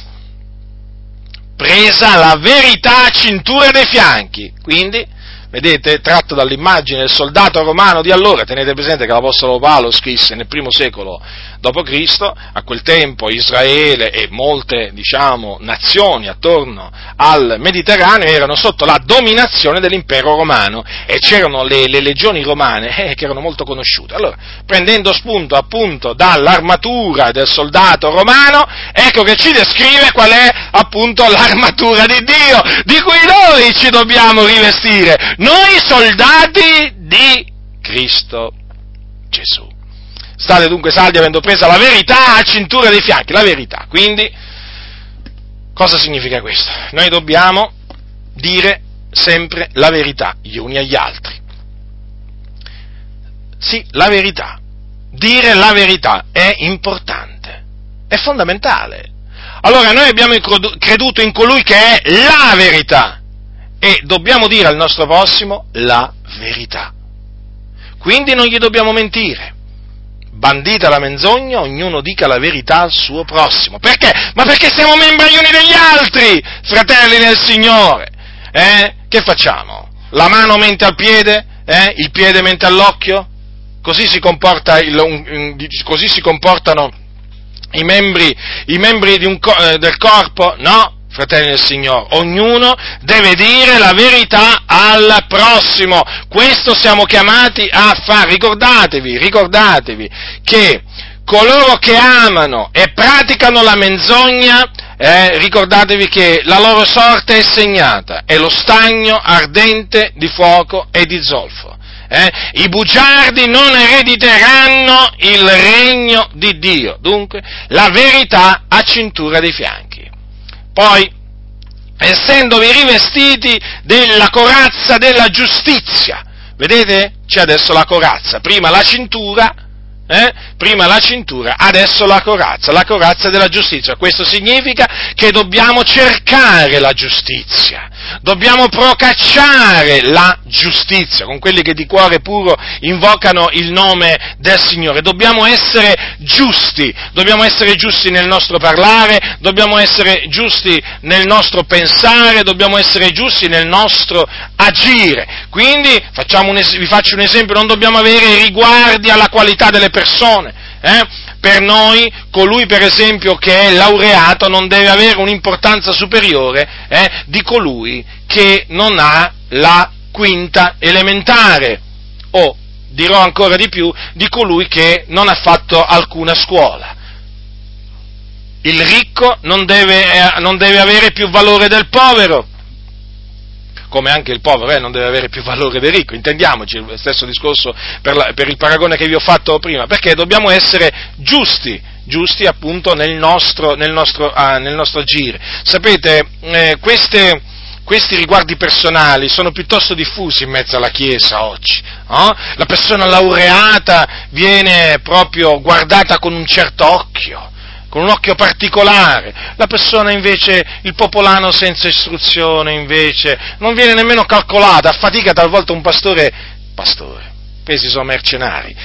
presa la verità a cintura dei fianchi. Quindi vedete, tratto dall'immagine del soldato romano di allora, tenete presente che l'Apostolo Paolo scrisse nel primo secolo d.C., a quel tempo Israele e molte, diciamo, nazioni attorno al Mediterraneo erano sotto la dominazione dell'impero romano e c'erano le, le legioni romane eh, che erano molto conosciute. Allora, prendendo spunto appunto dall'armatura del soldato romano, ecco che ci descrive qual è appunto l'armatura di Dio, di cui noi ci dobbiamo rivestire noi soldati di Cristo Gesù. State dunque saldi avendo presa la verità a cintura dei fianchi, la verità. Quindi, cosa significa questo? Noi dobbiamo dire sempre la verità gli uni agli altri. Sì, la verità. Dire la verità è importante, è fondamentale. Allora noi abbiamo creduto in colui che è la verità e dobbiamo dire al nostro prossimo la verità. Quindi non gli dobbiamo mentire. Bandita la menzogna, ognuno dica la verità al suo prossimo. Perché? Ma perché siamo membri gli uni degli altri, fratelli nel Signore. Eh? Che facciamo? La mano mente al piede? Eh? Il piede mente all'occhio? Così si, il, un, così si comportano i membri, i membri un, eh, del corpo? No, fratelli del Signore, ognuno deve dire la verità al prossimo. Questo siamo chiamati a fare. Ricordatevi, ricordatevi che coloro che amano e praticano la menzogna, eh, ricordatevi che la loro sorte è segnata, è lo stagno ardente di fuoco e di zolfo. Eh? I bugiardi non erediteranno il regno di Dio. Dunque, la verità a cintura dei fianchi. Poi, essendovi rivestiti della corazza della giustizia, vedete? C'è adesso la corazza, prima la cintura, eh? Prima la cintura, adesso la corazza, la corazza della giustizia. Questo significa che dobbiamo cercare la giustizia, dobbiamo procacciare la giustizia con quelli che di cuore puro invocano il nome del Signore. Dobbiamo essere giusti, dobbiamo essere giusti nel nostro parlare, dobbiamo essere giusti nel nostro pensare, dobbiamo essere giusti nel nostro agire. Quindi es- vi faccio un esempio, non dobbiamo avere riguardi alla qualità delle persone. Eh? Per noi, colui per esempio che è laureato non deve avere un'importanza superiore eh, di colui che non ha la quinta elementare o dirò ancora di più di colui che non ha fatto alcuna scuola. Il ricco non deve, eh, non deve avere più valore del povero, come anche il povero eh, non deve avere più valore del ricco, intendiamoci, stesso discorso per, la, per, il paragone che vi ho fatto prima, perché dobbiamo essere giusti, giusti appunto nel nostro, nel nostro, ah, nel nostro agire. Sapete, eh, queste, questi riguardi personali sono piuttosto diffusi in mezzo alla Chiesa oggi. No? La persona laureata viene proprio guardata con un certo occhio con un occhio particolare, la persona invece, il popolano senza istruzione invece, non viene nemmeno calcolata, a fatica talvolta un pastore, pastore, pesi sono mercenari,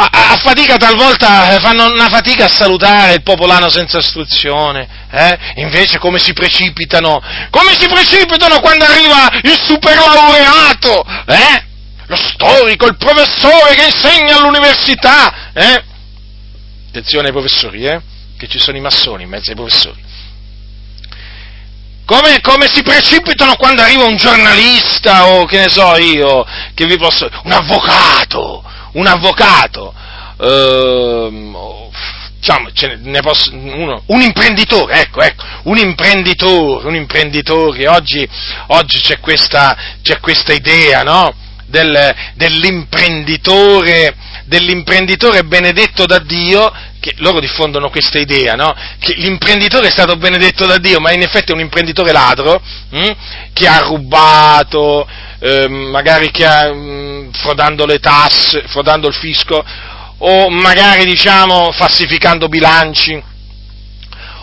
a, fatica talvolta fanno una fatica a salutare il popolano senza istruzione, eh? invece come si precipitano, come si precipitano quando arriva il superlaureato, eh? lo storico, il professore che insegna all'università, eh? attenzione ai professori, eh? Che ci sono i massoni in mezzo ai professori. Come, come, si precipitano quando arriva un giornalista o che ne so io, che vi posso, un avvocato, un avvocato, ehm, diciamo, posso, uno, un imprenditore, ecco, ecco, un imprenditore, un imprenditore, oggi, oggi c'è, questa, c'è questa idea, no? Del, dell'imprenditore, dell'imprenditore benedetto da Dio che loro diffondono questa idea, no? che l'imprenditore è stato benedetto da Dio, ma in effetti è un imprenditore ladro, hm? che ha rubato, eh, magari che ha, mh, hm, frodando le tasse, frodando il fisco, o magari diciamo falsificando bilanci,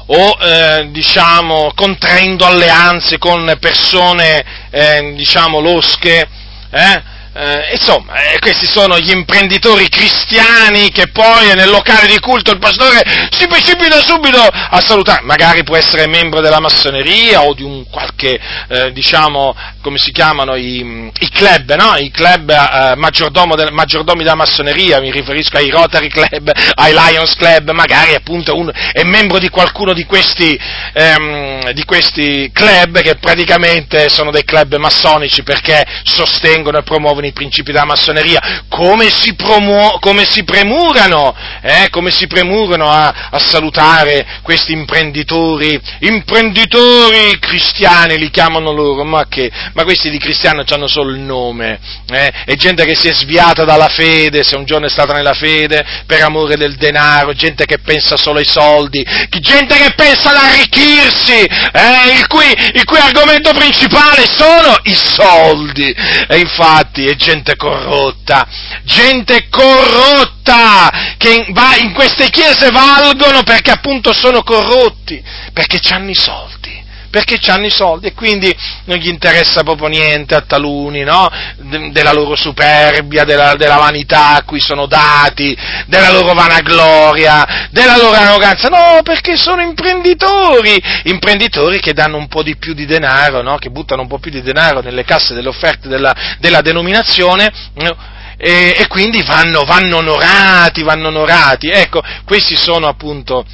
o eh, diciamo contraendo alleanze con persone eh, diciamo losche, eh? Eh, insomma, eh, questi sono gli imprenditori cristiani che poi nel locale di culto il pastore si precipita subito a salutare. Magari può essere membro della massoneria o di un qualche, eh, diciamo, come si chiamano i, i club, no? I club eh, del, maggiordomi della massoneria, mi riferisco ai Rotary Club, ai Lions Club, magari appunto un, è membro di qualcuno di questi, ehm, di questi club che praticamente sono dei club massonici perché sostengono e promuovono i principi della massoneria, come si, promuo- come si premurano, eh, come si premurano a, a, salutare questi imprenditori, imprenditori cristiani li chiamano loro, ma che, ma questi di cristiano hanno solo il nome, eh, è gente che si è sviata dalla fede, se un giorno è stata nella fede, per amore del denaro, gente che pensa solo ai soldi, gente che pensa ad arricchirsi, eh, il, cui, il cui argomento principale sono i soldi, e infatti è gente corrotta, gente corrotta che va in queste chiese valgono perché appunto sono corrotti, perché hanno i soldi perché hanno i soldi e quindi non gli interessa proprio niente a taluni, no? De- della loro superbia, della, della, vanità a cui sono dati, della loro vanagloria, della loro arroganza, no, perché sono imprenditori, imprenditori che danno un po' di più di denaro, no? Che buttano un po' più di denaro nelle casse delle offerte della, della denominazione, no? e, e, quindi vanno, vanno onorati, vanno onorati. Ecco, questi sono appunto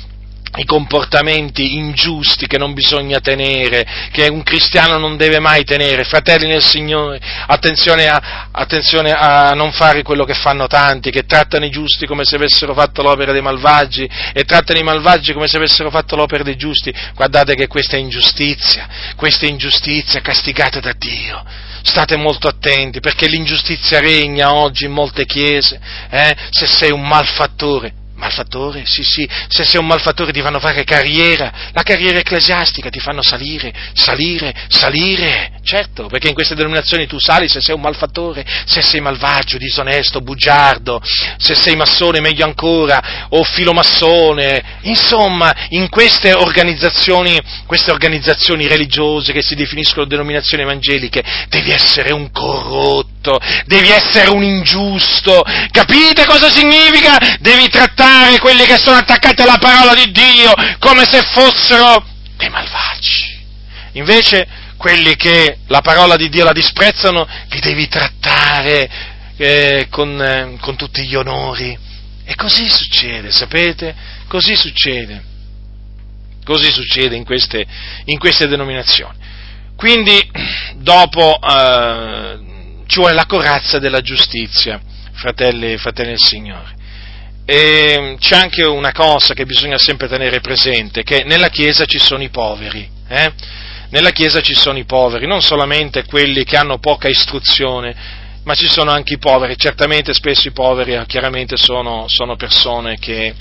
i comportamenti ingiusti che non bisogna tenere, che un cristiano non deve mai tenere. Fratelli nel Signore, attenzione a, attenzione a, non fare quello che fanno tanti, che trattano i giusti come se avessero fatto l'opera dei malvagi e trattano i malvagi come se avessero fatto l'opera dei giusti. Guardate che questa è ingiustizia, questa è ingiustizia castigata da Dio. State molto attenti perché l'ingiustizia regna oggi in molte chiese. Eh? Se sei un malfattore, Malfattore? Sì, sì, se sei un malfattore ti fanno fare carriera, la carriera ecclesiastica ti fanno salire, salire, salire, certo, perché in queste denominazioni tu sali se sei un malfattore, se sei malvagio, disonesto, bugiardo, se sei massone meglio ancora, o filomassone, insomma, in queste organizzazioni, queste organizzazioni religiose che si definiscono denominazioni evangeliche, devi essere un corrotto, devi essere un ingiusto, capite cosa significa? Devi trattare trattare quelli che sono attaccati alla parola di Dio come se fossero dei malvagi. Invece quelli che la parola di Dio la disprezzano li devi trattare eh, con, eh, con tutti gli onori. E così succede, sapete? Così succede. Così succede in queste, in queste denominazioni. Quindi, [clears throat] dopo, eh, ci vuole la corazza della giustizia fratelli, fratelli del Signore. E c'è anche una cosa che bisogna sempre tenere presente, che nella Chiesa ci sono i poveri. Eh? Nella Chiesa ci sono i poveri, non solamente quelli che hanno poca istruzione, ma ci sono anche i poveri. Certamente spesso i poveri eh, chiaramente sono, sono persone che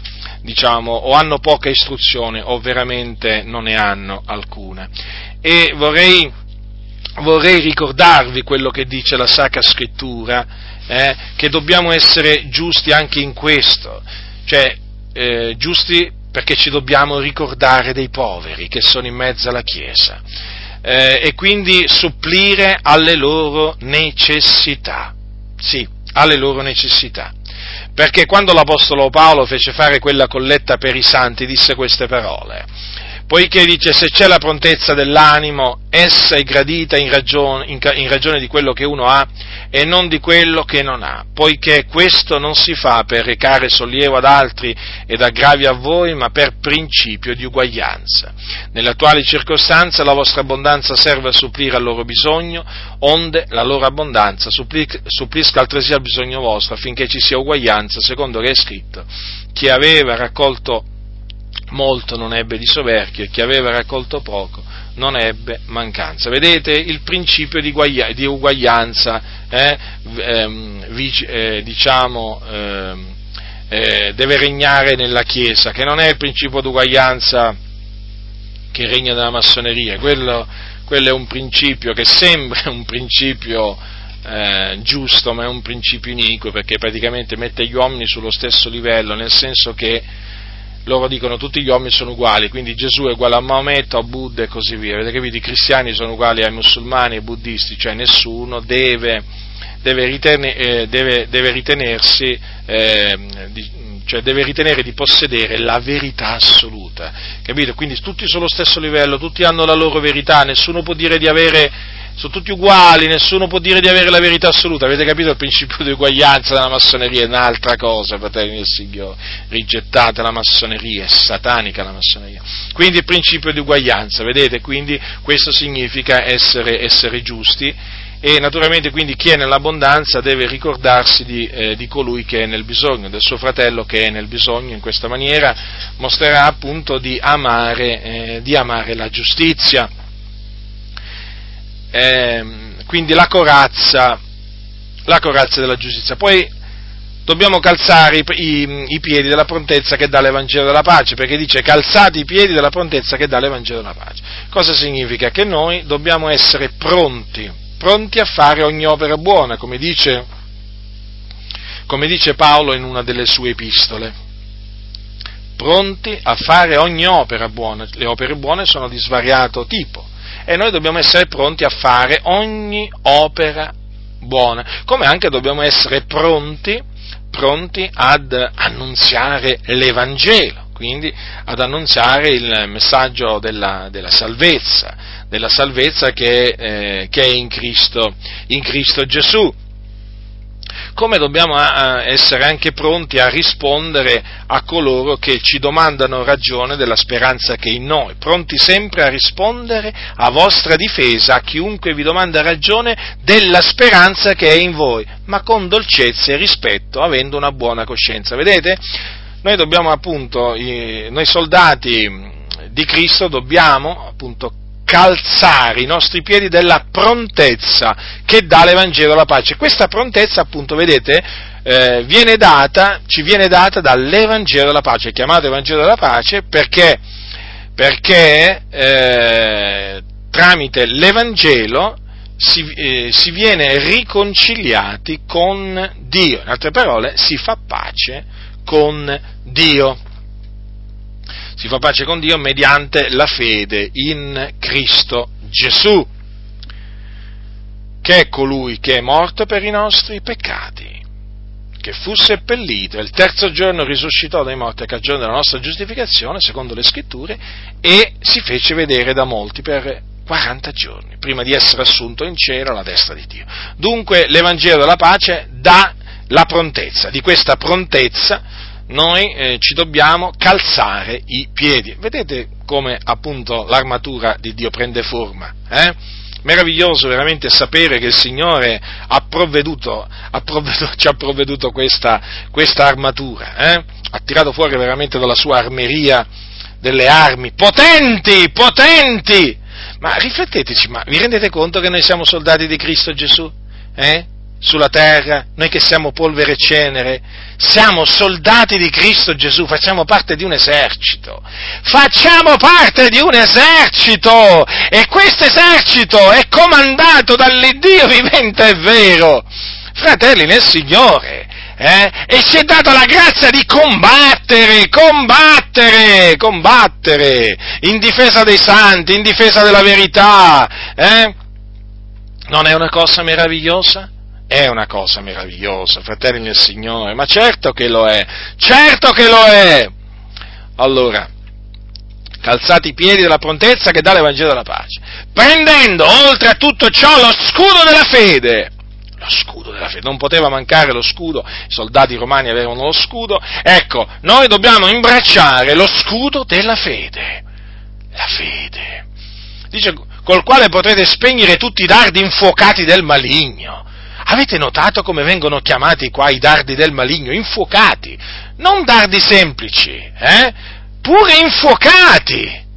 diciamo, o hanno poca istruzione o veramente non ne hanno alcuna. E vorrei, vorrei ricordarvi quello che dice la Sacra Scrittura, eh, che dobbiamo essere giusti anche in questo, cioè eh, giusti perché ci dobbiamo ricordare dei poveri che sono in mezzo alla Chiesa eh, e quindi supplire alle loro necessità. Sì, alle loro necessità. Perché quando l'Apostolo Paolo fece fare quella colletta per i santi disse queste parole poiché dice se c'è la prontezza dell'animo, essa è gradita in ragione, in, in ragione, di quello che uno ha e non di quello che non ha, poiché questo non si fa per recare sollievo ad altri ed aggravi a voi, ma per principio di uguaglianza. Nelle attuali circostanze la vostra abbondanza serve a supplire al loro bisogno, onde la loro abbondanza supplisca altresì al bisogno vostro, affinché ci sia uguaglianza, secondo che è scritto, chi aveva raccolto molto non ebbe di soverchio e chi aveva raccolto poco non ebbe mancanza. Vedete il principio di, guaglia, di uguaglianza, eh, ehm, eh, diciamo, ehm, eh, deve regnare nella Chiesa, che non è il principio di uguaglianza che regna nella massoneria, quello, quello è un principio che sembra un principio eh, giusto, ma è un principio iniquo perché praticamente mette gli uomini sullo stesso livello, nel senso che loro dicono tutti gli uomini sono uguali, quindi Gesù è uguale a Maometto, a Buddha e così via. Avete capito? I cristiani sono uguali ai musulmani e ai buddisti, cioè nessuno deve, deve, ritene, eh, deve, deve ritenersi, eh, di, cioè deve ritenere di possedere la verità assoluta. Capito? Quindi tutti sullo stesso livello, tutti hanno la loro verità, nessuno può dire di avere sono tutti uguali, nessuno può dire di avere la verità assoluta. Avete capito il principio di uguaglianza della massoneria? È un'altra cosa, fratelli del Signore. Rigettate la massoneria, è satanica la massoneria. Quindi il principio di uguaglianza, vedete? Quindi questo significa essere, essere giusti e naturalmente quindi chi è nell'abbondanza deve ricordarsi di, eh, di, colui che è nel bisogno, del suo fratello che è nel bisogno, in questa maniera mostrerà appunto di amare, eh, di amare la giustizia eh, quindi la corazza, la corazza della giustizia. Poi dobbiamo calzare i, i, i, piedi della prontezza che dà l'Evangelo della pace, perché dice calzate i piedi della prontezza che dà l'Evangelo della pace. Cosa significa? Che noi dobbiamo essere pronti, pronti a fare ogni opera buona, come dice, come dice Paolo in una delle sue epistole. Pronti a fare ogni opera buona. Le opere buone sono di svariato tipo e noi dobbiamo essere pronti a fare ogni opera buona, come anche dobbiamo essere pronti, pronti ad annunziare l'Evangelo, quindi ad annunziare il messaggio della, della salvezza, della salvezza che, eh, che è in Cristo, in Cristo Gesù come dobbiamo eh, essere anche pronti a rispondere a coloro che ci domandano ragione della speranza che è in noi, pronti sempre a rispondere a vostra difesa a chiunque vi domanda ragione della speranza che è in voi, ma con dolcezza e rispetto, avendo una buona coscienza. Vedete? Noi dobbiamo appunto, noi soldati di Cristo dobbiamo appunto calzare i nostri piedi della prontezza che dà l'Evangelo alla pace. Questa prontezza, appunto, vedete, eh, viene data, ci viene data dall'Evangelo della pace, chiamato Evangelo della pace perché, perché eh, tramite l'Evangelo si, eh, si viene riconciliati con Dio, in altre parole si fa pace con Dio si fa pace con Dio mediante la fede in Cristo Gesù, che è colui che è morto per i nostri peccati, che fu seppellito e il terzo giorno risuscitò dai morti a cagione della nostra giustificazione, secondo le scritture, e si fece vedere da molti per 40 giorni, prima di essere assunto in cielo alla destra di Dio. Dunque l'Evangelo della pace dà la prontezza, di questa prontezza noi eh, ci dobbiamo calzare i piedi. Vedete come appunto l'armatura di Dio prende forma? Eh? meraviglioso veramente sapere che il Signore ha provveduto, ha provveduto, [laughs] ci ha provveduto questa, questa armatura, eh? ha tirato fuori veramente dalla sua armeria delle armi potenti, potenti! Ma rifletteteci, ma vi rendete conto che noi siamo soldati di Cristo Gesù? Eh? Sulla terra, noi che siamo polvere e cenere, siamo soldati di Cristo Gesù, facciamo parte di un esercito, facciamo parte di un esercito e questo esercito è comandato dall'Iddio vivente e vero. Fratelli nel Signore, eh? e ci è data la grazia di combattere, combattere, combattere, in difesa dei santi, in difesa della verità. Eh? Non è una cosa meravigliosa? È una cosa meravigliosa, fratelli del Signore, ma certo che lo è, certo che lo è. Allora, calzati i piedi della prontezza che dà l'Evangelo della pace, prendendo oltre a tutto ciò lo scudo della fede lo scudo della fede, non poteva mancare lo scudo, i soldati romani avevano lo scudo, ecco, noi dobbiamo imbracciare lo scudo della fede, la fede, dice, col quale potrete spegnere tutti i dardi infuocati del maligno. Avete notato come vengono chiamati qua i dardi del maligno? Infuocati, non dardi semplici, eh? Pure infuocati.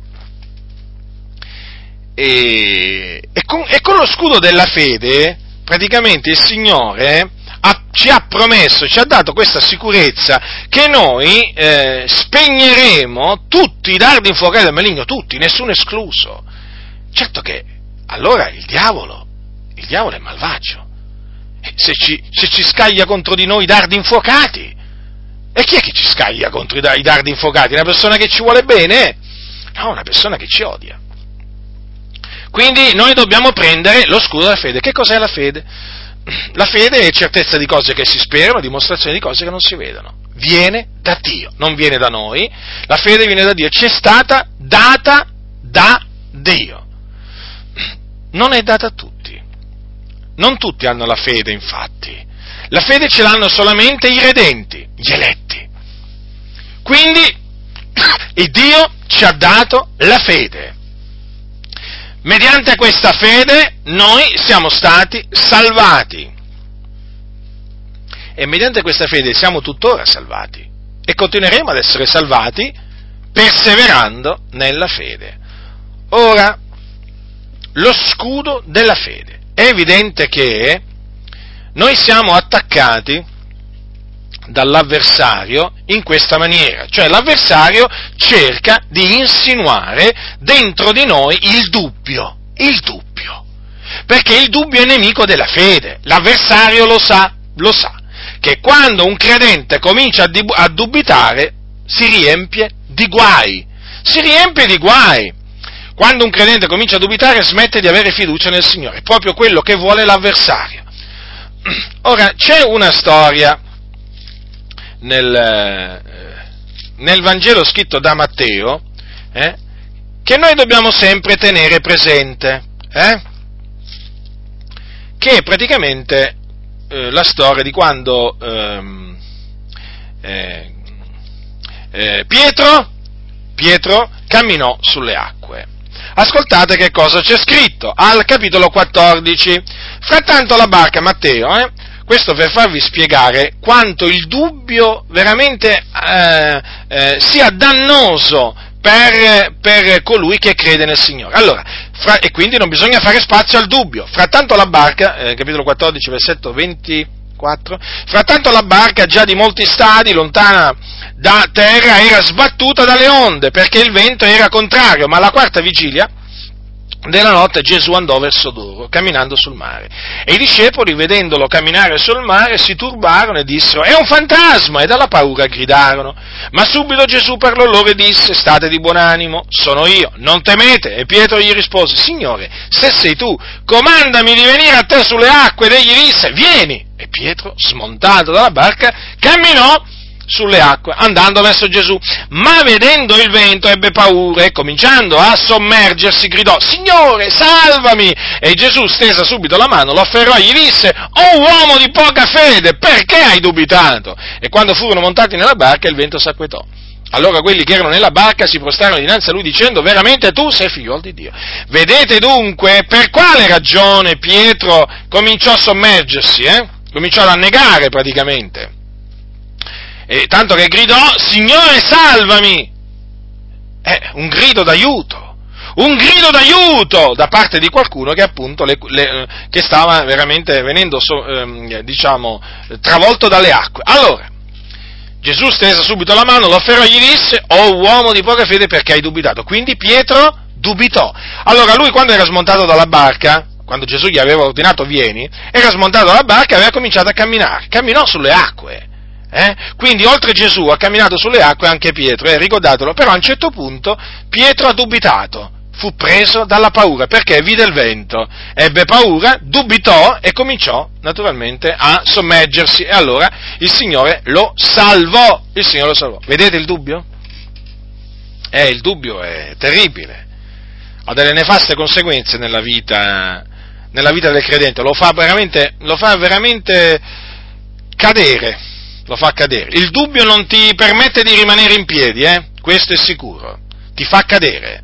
E, e, con, e, con, lo scudo della fede praticamente il Signore ha, ci ha promesso, ci ha dato questa sicurezza che noi eh, spegneremo tutti i dardi infuocati del maligno, tutti, nessuno escluso. Certo che allora il diavolo, il diavolo è malvagio. Se ci, se ci scaglia contro di noi dardi infuocati, e chi è che ci scaglia contro i dardi infuocati? Una persona che ci vuole bene? No, una persona che ci odia. Quindi noi dobbiamo prendere lo scudo della fede. Che cos'è la fede? La fede è certezza di cose che si sperano, dimostrazione di cose che non si vedono. Viene da Dio, non viene da noi. La fede viene da Dio, ci è stata data da Dio. Non è data a tutti. Non tutti hanno la fede, infatti. La fede ce l'hanno solamente i redenti, gli eletti. Quindi [coughs] il Dio ci ha dato la fede mediante questa fede noi siamo stati salvati. E mediante questa fede siamo tuttora salvati. E continueremo ad essere salvati perseverando nella fede. Ora, lo scudo della fede. È evidente che noi siamo attaccati dall'avversario in questa maniera, cioè l'avversario cerca di insinuare dentro di noi il dubbio, il dubbio, perché il dubbio è nemico della fede, l'avversario lo sa, lo sa, che quando un credente comincia a dubitare si riempie di guai, si riempie di guai. Quando un credente comincia a dubitare smette di avere fiducia nel Signore, proprio quello che vuole l'avversario. [clears throat] Ora, c'è una storia nel, eh, nel Vangelo scritto da Matteo, eh, che noi dobbiamo sempre tenere presente, eh, che è praticamente eh, la storia di quando ehm, eh, eh, Pietro, Pietro camminò sulle acque. Ascoltate che cosa c'è scritto al capitolo 14. Frattanto la barca, Matteo, eh, questo per farvi spiegare quanto il dubbio veramente eh, eh, sia dannoso per, per, colui che crede nel Signore. Allora, fra, e quindi non bisogna fare spazio al dubbio. Frattanto la barca, eh, capitolo 14, versetto 24, frattanto la barca già di molti stadi, lontana da terra, era sbattuta dalle onde, perché il vento era contrario, ma alla quarta vigilia della notte Gesù andò verso loro, camminando sul mare. E i discepoli, vedendolo camminare sul mare, si turbarono e dissero, è un fantasma! E dalla paura gridarono. Ma subito Gesù parlò loro e disse, state di buon animo, sono io, non temete. E Pietro gli rispose, Signore, se sei tu, comandami di venire a te sulle acque. Ed egli disse, vieni. E Pietro, smontato dalla barca, camminò sulle acque, andando verso Gesù. Ma vedendo il vento ebbe paura e cominciando a sommergersi gridò, Signore, salvami! E Gesù, stesa subito la mano, lo afferrò e gli disse, Oh uomo di poca fede, perché hai dubitato? E quando furono montati nella barca il vento s'acquetò. Allora quelli che erano nella barca si prostrarono dinanzi a lui dicendo veramente tu sei figlio di Dio. Vedete dunque per quale ragione Pietro cominciò a sommergersi, eh? cominciò ad annegare praticamente. E tanto che gridò, Signore salvami! È un grido d'aiuto un grido d'aiuto da parte di qualcuno che appunto le, le, che stava veramente venendo, ehm, diciamo, travolto dalle acque. Allora, Gesù stese subito la mano, lo afferrò e gli disse, oh uomo di poca fede perché hai dubitato? Quindi Pietro dubitò. Allora lui quando era smontato dalla barca, quando Gesù gli aveva ordinato vieni, era smontato dalla barca e aveva cominciato a camminare, camminò sulle acque. Eh? Quindi oltre Gesù ha camminato sulle acque anche Pietro, eh? ricordatelo, però a un certo punto Pietro ha dubitato, fu preso dalla paura perché vide il vento, ebbe paura, dubitò e cominciò naturalmente a sommergersi e allora il Signore lo salvò. Il Signore lo salvò. Vedete il dubbio? Eh, il dubbio è terribile, ha delle nefaste conseguenze nella vita, nella vita del credente, lo fa veramente, lo fa veramente cadere, lo fa cadere. Il dubbio non ti permette di rimanere in piedi, eh? questo è sicuro, ti fa cadere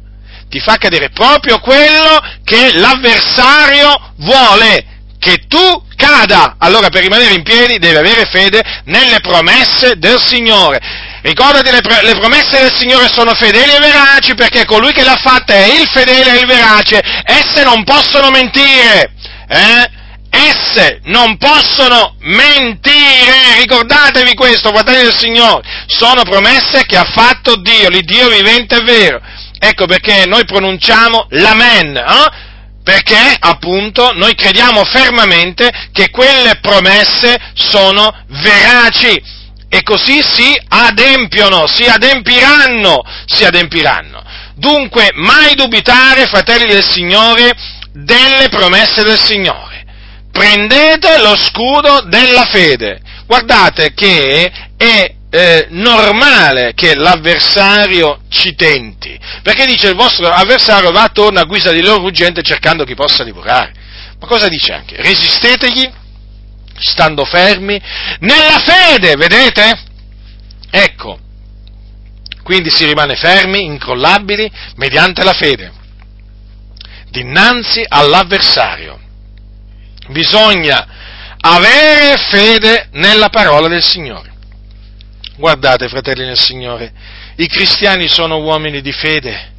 ti fa cadere proprio quello che l'avversario vuole che tu cada. Allora per rimanere in piedi devi avere fede nelle promesse del Signore. Ricordati le, le promesse del Signore sono fedeli e veraci perché colui che l'ha fatta è il fedele e il verace. Esse non possono mentire. Eh? Esse non possono mentire, ricordatevi questo, fratelli del Signore, sono promesse che ha fatto Dio, l'Iddio vivente e vero. Ecco perché noi pronunciamo l'amen, eh? perché appunto noi crediamo fermamente che quelle promesse sono veraci e così si adempiono, si adempiranno, si adempiranno. Dunque mai dubitare, fratelli del Signore, delle promesse del Signore. Prendete lo scudo della fede. Guardate che è eh, normale che l'avversario ci tenti, perché dice il vostro avversario va attorno a guisa di loro ruggente cercando chi possa divorare. Ma cosa dice anche? Resistetegli, stando fermi, nella fede, vedete? Ecco, quindi si rimane fermi, incrollabili, mediante la fede, dinanzi all'avversario. Bisogna avere fede nella parola del Signore. Guardate, fratelli nel Signore, i cristiani sono uomini di fede,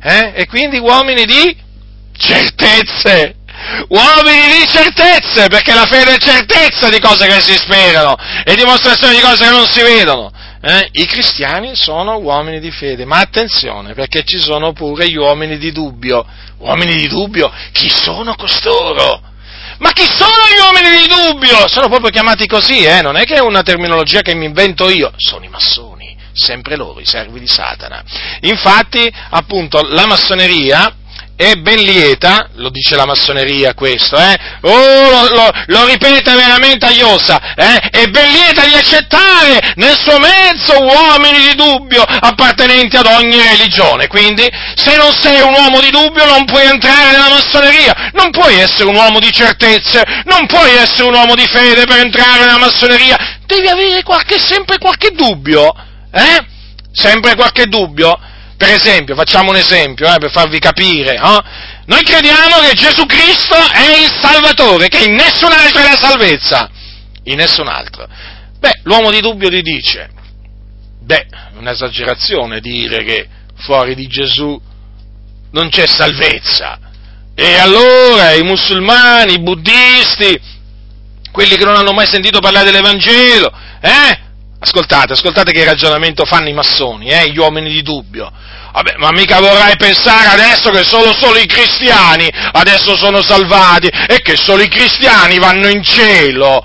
eh? e quindi uomini di certezze, uomini di certezze, perché la fede è certezza di cose che si sperano e dimostrazione di cose che non si vedono. Eh? I cristiani sono uomini di fede, ma attenzione, perché ci sono pure gli uomini di dubbio. Uomini di dubbio, chi sono costoro? Ma chi sono gli uomini di dubbio? Sono proprio chiamati così, eh? non è che è una terminologia che mi invento io, sono i massoni, sempre loro, i servi di Satana. Infatti, appunto, la massoneria è ben lieta, lo dice la massoneria questo, eh? Oh, lo, lo, lo ripete veramente a Iosa, eh? È ben lieta di accettare nel suo mezzo uomini di dubbio appartenenti ad ogni religione. Quindi, se non sei un uomo di dubbio non puoi entrare nella massoneria, non puoi essere un uomo di certezze, non puoi essere un uomo di fede per entrare nella massoneria, devi avere qualche, sempre qualche dubbio, eh? Sempre qualche dubbio? Per esempio, facciamo un esempio eh, per farvi capire, no? noi crediamo che Gesù Cristo è il Salvatore, che in nessun altro è la salvezza, in nessun altro. Beh, l'uomo di dubbio ti dice, beh, è un'esagerazione dire che fuori di Gesù non c'è salvezza. E allora i musulmani, i buddisti, quelli che non hanno mai sentito parlare dell'Evangelo, eh? Ascoltate, ascoltate che ragionamento fanno i massoni, eh, gli uomini di dubbio. Vabbè, ma mica vorrai pensare adesso che solo, solo i cristiani adesso sono salvati e che solo i cristiani vanno in cielo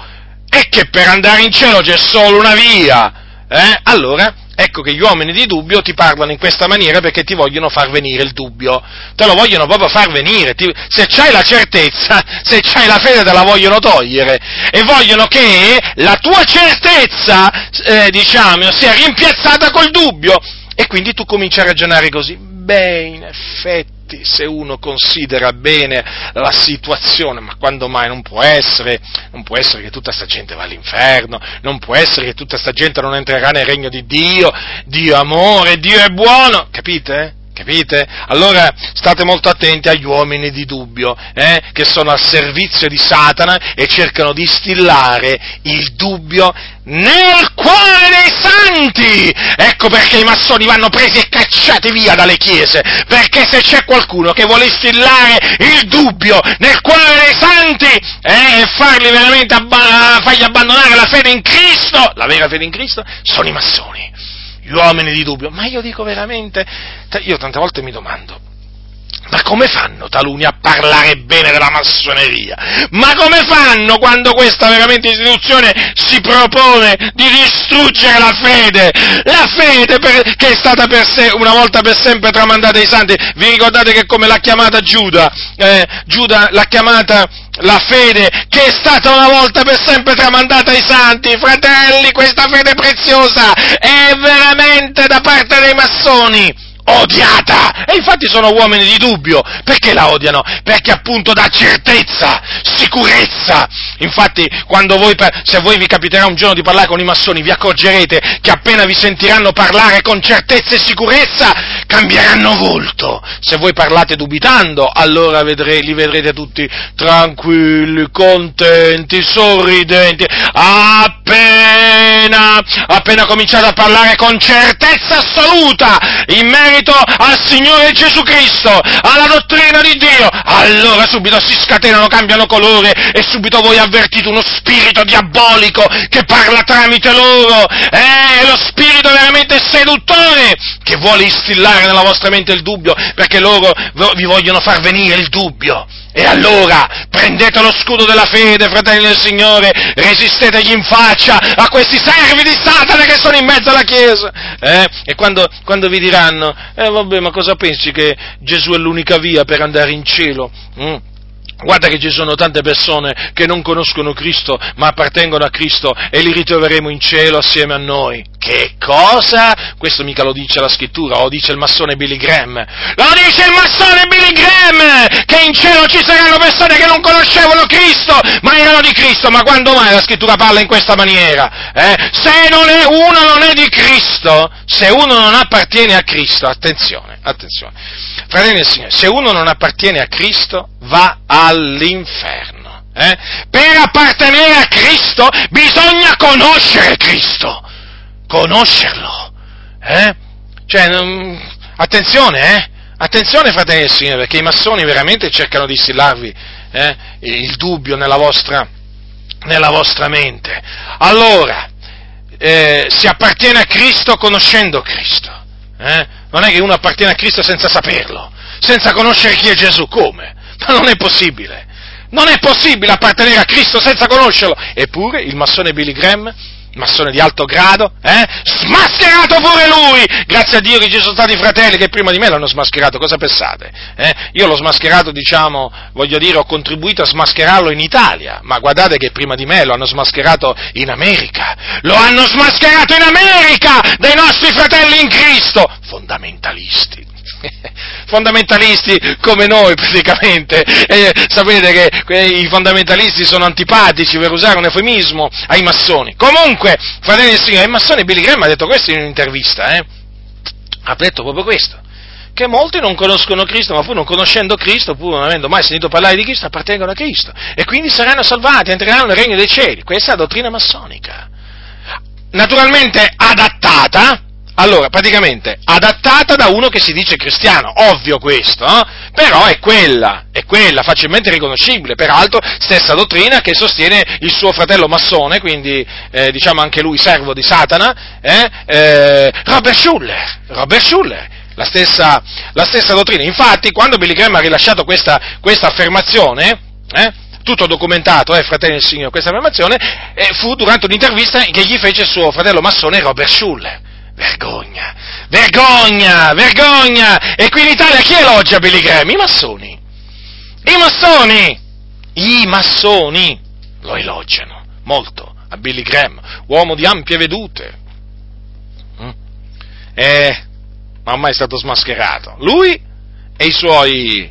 e che per andare in cielo c'è solo una via. Eh? Allora, ecco che gli uomini di dubbio ti parlano in questa maniera perché ti vogliono far venire il dubbio, te lo vogliono proprio far venire, ti, se c'hai la certezza, [laughs] se c'hai la fede te la vogliono togliere. E vogliono che la tua certezza, eh, diciamo, sia rimpiazzata col dubbio. E quindi tu cominci a ragionare così, beh, in effetti, infatti, se uno considera bene la situazione, ma quando mai non può essere, non può essere che tutta questa gente va all'inferno, non può essere che tutta questa gente non entrerà nel regno di Dio, Dio è amore, Dio è buono, capite? Capite? Allora state molto attenti agli uomini di dubbio, eh, che sono al servizio di Satana e cercano di instillare il dubbio nel cuore dei santi! Ecco perché i massoni vanno presi e cacciati via dalle chiese, perché se c'è qualcuno che vuole instillare il dubbio nel cuore dei santi eh, e farli veramente abba- fargli abbandonare la fede in Cristo, la vera fede in Cristo, sono i massoni gli uomini di dubbio, ma io dico veramente, io tante volte mi domando, ma come fanno taluni a parlare bene della massoneria? Ma come fanno quando questa veramente istituzione si propone di distruggere la fede? La fede per, che è stata per se, una volta per sempre tramandata ai santi. Vi ricordate che come l'ha chiamata Giuda? Eh, Giuda l'ha chiamata la fede che è stata una volta per sempre tramandata ai santi, fratelli, questa fede preziosa è veramente da parte dei massoni odiata! E infatti sono uomini di dubbio. Perché la odiano? Perché appunto dà certezza, sicurezza. Infatti, quando voi, se voi vi capiterà un giorno di parlare con i massoni, vi accorgerete che appena vi sentiranno parlare con certezza e sicurezza, cambieranno volto. Se voi parlate dubitando, allora vedrete, li vedrete tutti tranquilli, contenti, sorridenti. Appena, appena cominciate a parlare con certezza assoluta in merito al Signore Gesù Cristo, alla dottrina di Dio, allora subito si scatenano, cambiano colore e subito voi avvertite uno spirito diabolico che parla tramite loro, è lo spirito veramente seduttore che vuole instillare nella vostra mente il dubbio, perché loro vi vogliono far venire il dubbio. E allora prendete lo scudo della fede, fratelli del Signore, resistetegli in faccia a questi servi di Satana che sono in mezzo alla Chiesa. Eh? E quando, quando, vi diranno, eh vabbè, ma cosa pensi che Gesù è l'unica via per andare in cielo? Mm? Guarda che ci sono tante persone che non conoscono Cristo, ma appartengono a Cristo e li ritroveremo in cielo assieme a noi. Che cosa? Questo mica lo dice la scrittura, lo dice il massone Billy Graham. Lo dice il massone Billy Graham! Che in cielo ci saranno persone che non conoscevano Cristo, ma erano di Cristo. Ma quando mai la scrittura parla in questa maniera? Eh? Se non è, uno non è di Cristo, se uno non appartiene a Cristo, attenzione, attenzione fratelli del Signore, se uno non appartiene a Cristo va all'inferno. Eh? Per appartenere a Cristo bisogna conoscere Cristo, conoscerlo. Eh? Cioè, non... attenzione, eh? Attenzione, fratelli del Signore, perché i massoni veramente cercano di instillarvi eh, il dubbio nella vostra, nella vostra mente. Allora, eh, si appartiene a Cristo conoscendo Cristo. Eh? Non è che uno appartiene a Cristo senza saperlo, senza conoscere chi è Gesù. Come? Ma non è possibile. Non è possibile appartenere a Cristo senza conoscerlo. Eppure il massone Billy Graham massone di alto grado, eh? Smascherato pure lui! Grazie a Dio che ci sono stati fratelli che prima di me l'hanno smascherato, cosa pensate? Eh? Io l'ho smascherato, diciamo, voglio dire, ho contribuito a smascherarlo in Italia, ma guardate che prima di me lo hanno smascherato in America! Lo hanno smascherato in America dei nostri fratelli in Cristo! Fondamentalisti! [laughs] fondamentalisti come noi praticamente. E sapete che i fondamentalisti sono antipatici, per usare un eufemismo, ai massoni. Comunque, fratelli del Signore, il massone Billy Graham ha detto questo in un'intervista, eh? ha detto proprio questo che molti non conoscono Cristo, ma pur non conoscendo Cristo, pur non avendo mai sentito parlare di Cristo, appartengono a Cristo e quindi saranno salvati, entreranno nel regno dei cieli. Questa è la dottrina massonica. Naturalmente adattata allora, praticamente, adattata da uno che si dice cristiano, ovvio questo, eh? però è quella, è quella, facilmente riconoscibile, peraltro stessa dottrina che sostiene il suo fratello massone, quindi eh, diciamo anche lui servo di Satana, eh? eh Robert Schuller, Robert Schuller, la stessa, la stessa, dottrina. Infatti, quando Billy Graham ha rilasciato questa, questa affermazione, eh, tutto documentato, eh, fratelli del Signore, questa affermazione, eh, fu durante un'intervista che gli fece il suo fratello massone Robert Schuller. Vergogna, vergogna, vergogna! E qui in Italia chi elogia Billy Graham? I massoni. I massoni! I massoni lo elogiano molto a Billy Graham, uomo di ampie vedute. Eh, ma ormai è stato smascherato. Lui e i suoi,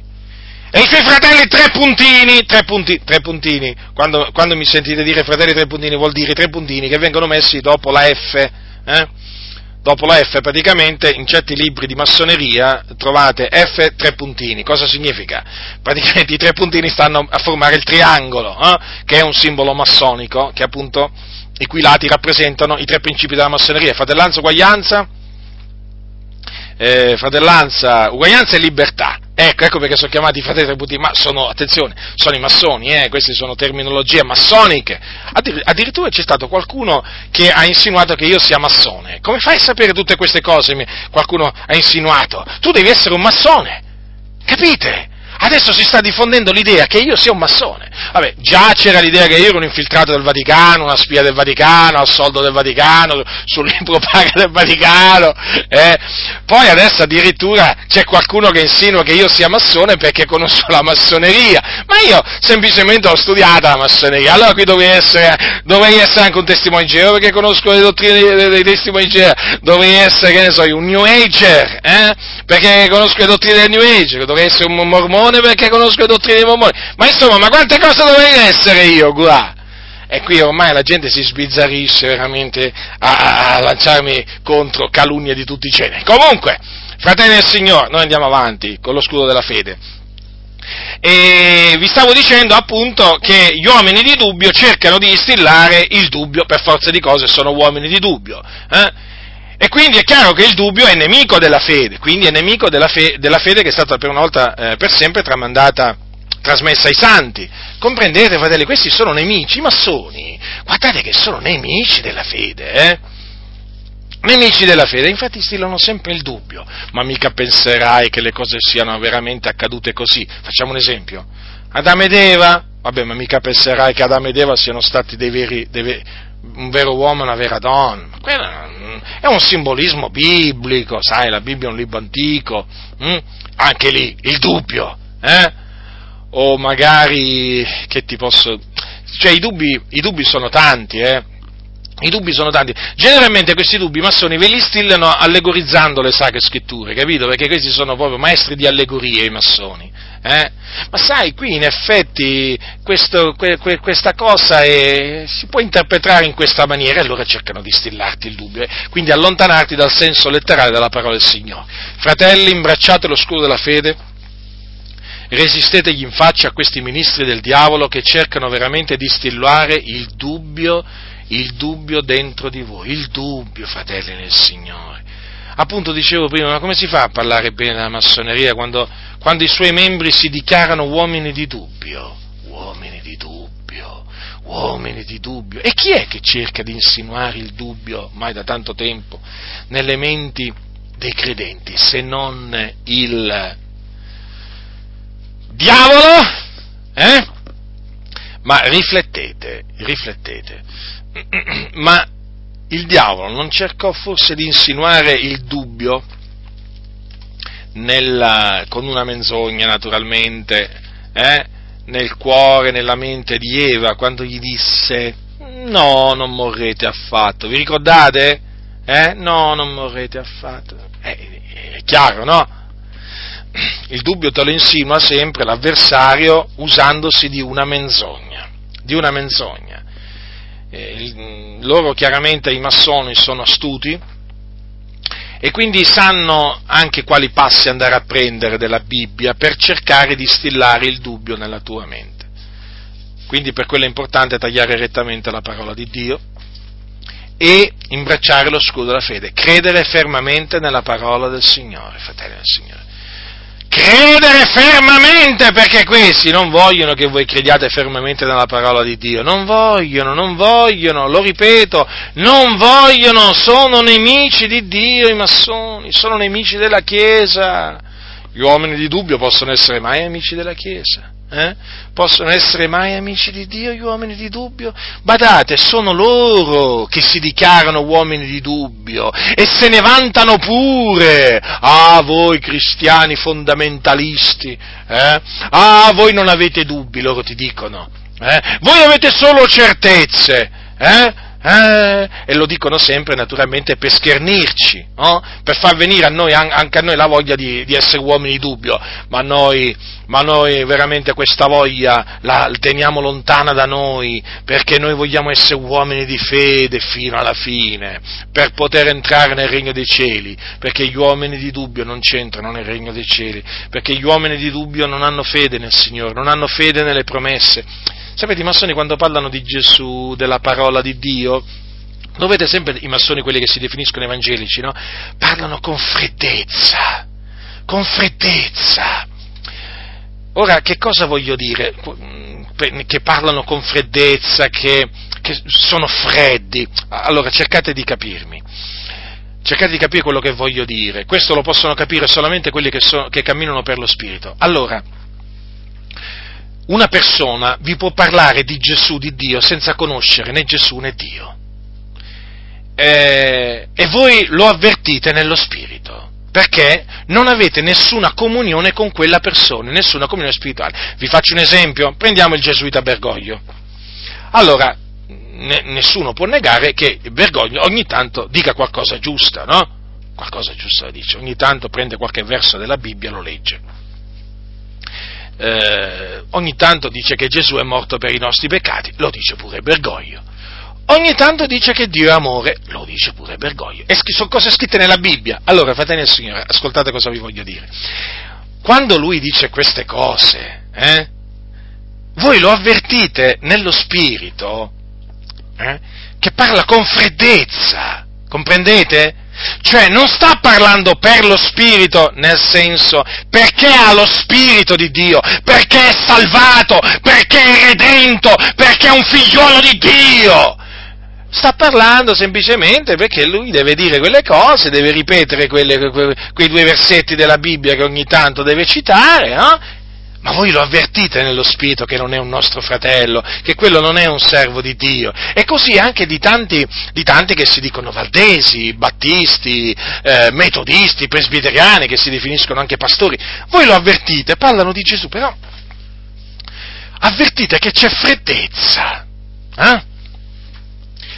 e i suoi fratelli tre puntini, tre, punti, tre puntini, quando, quando, mi sentite dire fratelli tre puntini vuol dire tre puntini che vengono messi dopo la F, eh? Dopo la F praticamente in certi libri di massoneria trovate F tre puntini, cosa significa? Praticamente i tre puntini stanno a formare il triangolo, eh? che è un simbolo massonico, che appunto i cui lati rappresentano i tre principi della massoneria, fratellanza, uguaglianza, eh, fratellanza, uguaglianza e libertà. Ecco, ecco perché sono chiamati fratelli tributi, ma sono, attenzione, sono i massoni, eh, queste sono terminologie massoniche. addirittura c'è stato qualcuno che ha insinuato che io sia massone. Come fai a sapere tutte queste cose? Qualcuno ha insinuato. Tu devi essere un massone, capite? Adesso si sta diffondendo l'idea che io sia un massone. Vabbè, già c'era l'idea che io ero un infiltrato del Vaticano, una spia del Vaticano, al soldo del Vaticano, sul libro [laughs] paga del Vaticano. Eh. Poi adesso addirittura c'è qualcuno che insinua che io sia massone perché conosco la massoneria. Ma io semplicemente ho studiato la massoneria. Allora qui dovrei essere, dovrei essere anche un testimone di Geova perché conosco le dottrine dei, dei testimoni di Geova. Dovrei essere, che ne so, un New Ager, eh? perché conosco le dottrine del New Age. Dovrei essere un mormone mormone perché conosco le dottrine mormoni. Ma insomma, ma quante cose dovrei essere io qua? E qui ormai la gente si sbizzarrisce veramente a, a lanciarmi contro calunnie di tutti i generi. Comunque, fratelli del Signore, noi andiamo avanti con lo scudo della fede. E vi stavo dicendo appunto che gli uomini di dubbio cercano di instillare il dubbio, per forza di cose sono uomini di dubbio. Eh? E quindi è chiaro che il dubbio è nemico della fede, quindi è nemico della, fe- della fede che è stata per una volta eh, per sempre tramandata, trasmessa ai santi. Comprendete, fratelli, questi sono nemici massoni. Guardate che sono nemici della fede, eh? Nemici della fede, infatti stilano sempre il dubbio, ma mica penserai che le cose siano veramente accadute così. Facciamo un esempio. Adamo ed Eva, vabbè, ma mica penserai che Adamo ed Eva siano stati dei veri, dei, un vero uomo e una vera donna. Quello è un simbolismo biblico, sai, la Bibbia è un libro antico, hm? anche lì il dubbio, eh? O magari, che ti posso... Cioè i dubbi, i dubbi sono tanti, eh? I dubbi sono tanti. Generalmente questi dubbi i massoni ve li stillano allegorizzando le sacre scritture, capito? Perché questi sono proprio maestri di allegorie i massoni. Eh? Ma sai, qui in effetti questo, que, que, questa cosa è, si può interpretare in questa maniera e allora cercano di stillarti il dubbio, eh? quindi allontanarti dal senso letterale della parola del Signore. Fratelli, imbracciate lo scudo della fede, resistetegli in faccia a questi ministri del diavolo che cercano veramente di stillare il dubbio, il dubbio dentro di voi, il dubbio, fratelli nel Signore appunto dicevo prima, ma come si fa a parlare bene della massoneria quando, quando i suoi membri si dichiarano uomini di dubbio? Uomini di dubbio, uomini di dubbio. E chi è che cerca di insinuare il dubbio, mai da tanto tempo, nelle menti dei credenti, se non il diavolo? Eh? Ma riflettete, riflettete. [clears throat] Ma il diavolo non cercò forse di insinuare il dubbio nella, con una menzogna naturalmente eh, nel cuore, nella mente di Eva quando gli disse no, non morrete affatto, vi ricordate? Eh? No, non morrete affatto. Eh, è chiaro, no? Il dubbio te lo insinua sempre l'avversario usandosi di una menzogna, di una menzogna loro chiaramente i massoni sono astuti e quindi sanno anche quali passi andare a prendere della Bibbia per cercare di stillare il dubbio nella tua mente. Quindi per quello è importante tagliare rettamente la parola di Dio e imbracciare lo scudo della fede, credere fermamente nella parola del Signore, fratelli del Signore credere fermamente, perché questi non vogliono che voi crediate fermamente nella parola di Dio, non vogliono, non vogliono, lo ripeto, non vogliono, sono nemici di Dio i massoni, sono nemici della Chiesa. Gli uomini di dubbio possono essere mai amici della Chiesa? Eh? Possono essere mai amici di Dio gli uomini di dubbio? Badate, sono loro che si dichiarano uomini di dubbio e se ne vantano pure. Ah, voi cristiani fondamentalisti, eh? ah, voi non avete dubbi, loro ti dicono. Eh? Voi avete solo certezze. Eh? Eh, e lo dicono sempre naturalmente per schernirci, no? per far venire a noi, anche a noi la voglia di, di essere uomini di dubbio, ma noi, ma noi veramente questa voglia la teniamo lontana da noi, perché noi vogliamo essere uomini di fede fino alla fine, per poter entrare nel regno dei cieli, perché gli uomini di dubbio non c'entrano nel regno dei cieli, perché gli uomini di dubbio non hanno fede nel Signore, non hanno fede nelle promesse Sapete, i massoni quando parlano di Gesù, della parola di Dio, lo vedete sempre i massoni, quelli che si definiscono evangelici, no? Parlano con freddezza, con freddezza. Ora, che cosa voglio dire? Che parlano con freddezza, che, che sono freddi. Allora, cercate di capirmi. Cercate di capire quello che voglio dire. Questo lo possono capire solamente quelli che, so, che camminano per lo Spirito. Allora, una persona vi può parlare di Gesù, di Dio, senza conoscere né Gesù né Dio. Eh, e voi lo avvertite nello spirito, perché non avete nessuna comunione con quella persona, nessuna comunione spirituale. Vi faccio un esempio, prendiamo il gesuita Bergoglio. Allora, ne, nessuno può negare che Bergoglio ogni tanto dica qualcosa giusta, no? Qualcosa giusta dice, ogni tanto prende qualche verso della Bibbia e lo legge eh, ogni tanto dice che Gesù è morto per i nostri peccati, lo dice pure Bergoglio. Ogni tanto dice che Dio è amore, lo dice pure Bergoglio. E sono cose scritte nella Bibbia. Allora, fratelli del Signore, ascoltate cosa vi voglio dire. Quando lui dice queste cose, eh, voi lo avvertite nello spirito, eh, che parla con freddezza, comprendete? Cioè non sta parlando per lo Spirito, nel senso perché ha lo Spirito di Dio, perché è salvato, perché è redento, perché è un figliolo di Dio. Sta parlando semplicemente perché lui deve dire quelle cose, deve ripetere quelle, quei due versetti della Bibbia che ogni tanto deve citare, no? Ma voi lo avvertite nello spirito che non è un nostro fratello, che quello non è un servo di Dio. E così anche di tanti, di tanti che si dicono valdesi, battisti, eh, metodisti, presbiteriani, che si definiscono anche pastori. Voi lo avvertite, parlano di Gesù, però avvertite che c'è freddezza. Eh?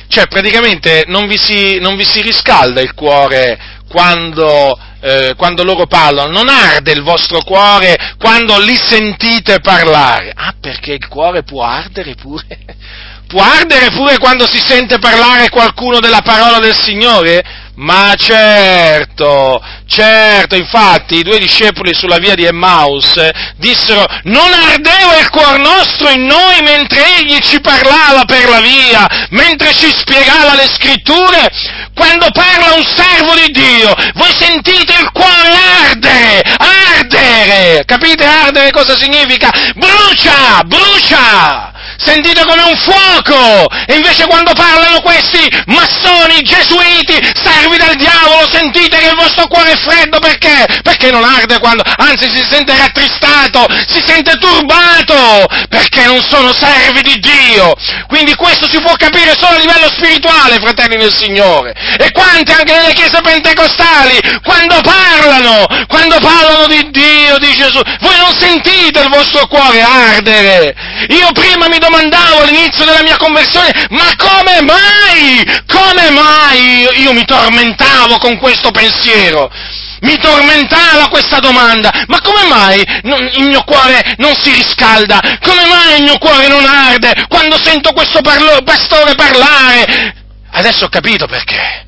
Cioè praticamente non vi, si, non vi si riscalda il cuore quando eh, quando loro parlano, non arde il vostro cuore quando li sentite parlare. Ah, perché il cuore può ardere pure? [laughs] Può ardere pure quando si sente parlare qualcuno della parola del Signore? Ma certo, certo, infatti i due discepoli sulla via di Emmaus dissero non ardeva il cuor nostro in noi mentre egli ci parlava per la via, mentre ci spiegava le scritture, quando parla un servo di Dio, voi sentite il cuore ardere, ardere, capite ardere cosa significa? Brucia, brucia! Sentite come un fuoco, e invece quando parlano questi massoni, gesuiti, servi del diavolo, sentite che il vostro cuore è freddo perché? Perché non arde quando, anzi si sente rattristato, si sente turbato, perché non sono servi di Dio. Quindi questo si può capire solo a livello spirituale, fratelli del Signore. E quanti anche nelle chiese pentecostali, quando parlano, quando parlano di Dio, di Gesù, voi non sentite il vostro cuore ardere. Io prima mi domandavo all'inizio della mia conversione, ma come mai? Come mai io mi tormentavo con questo pensiero? Mi tormentava questa domanda, ma come mai il mio cuore non si riscalda? Come mai il mio cuore non arde quando sento questo parlo, pastore parlare? Adesso ho capito perché.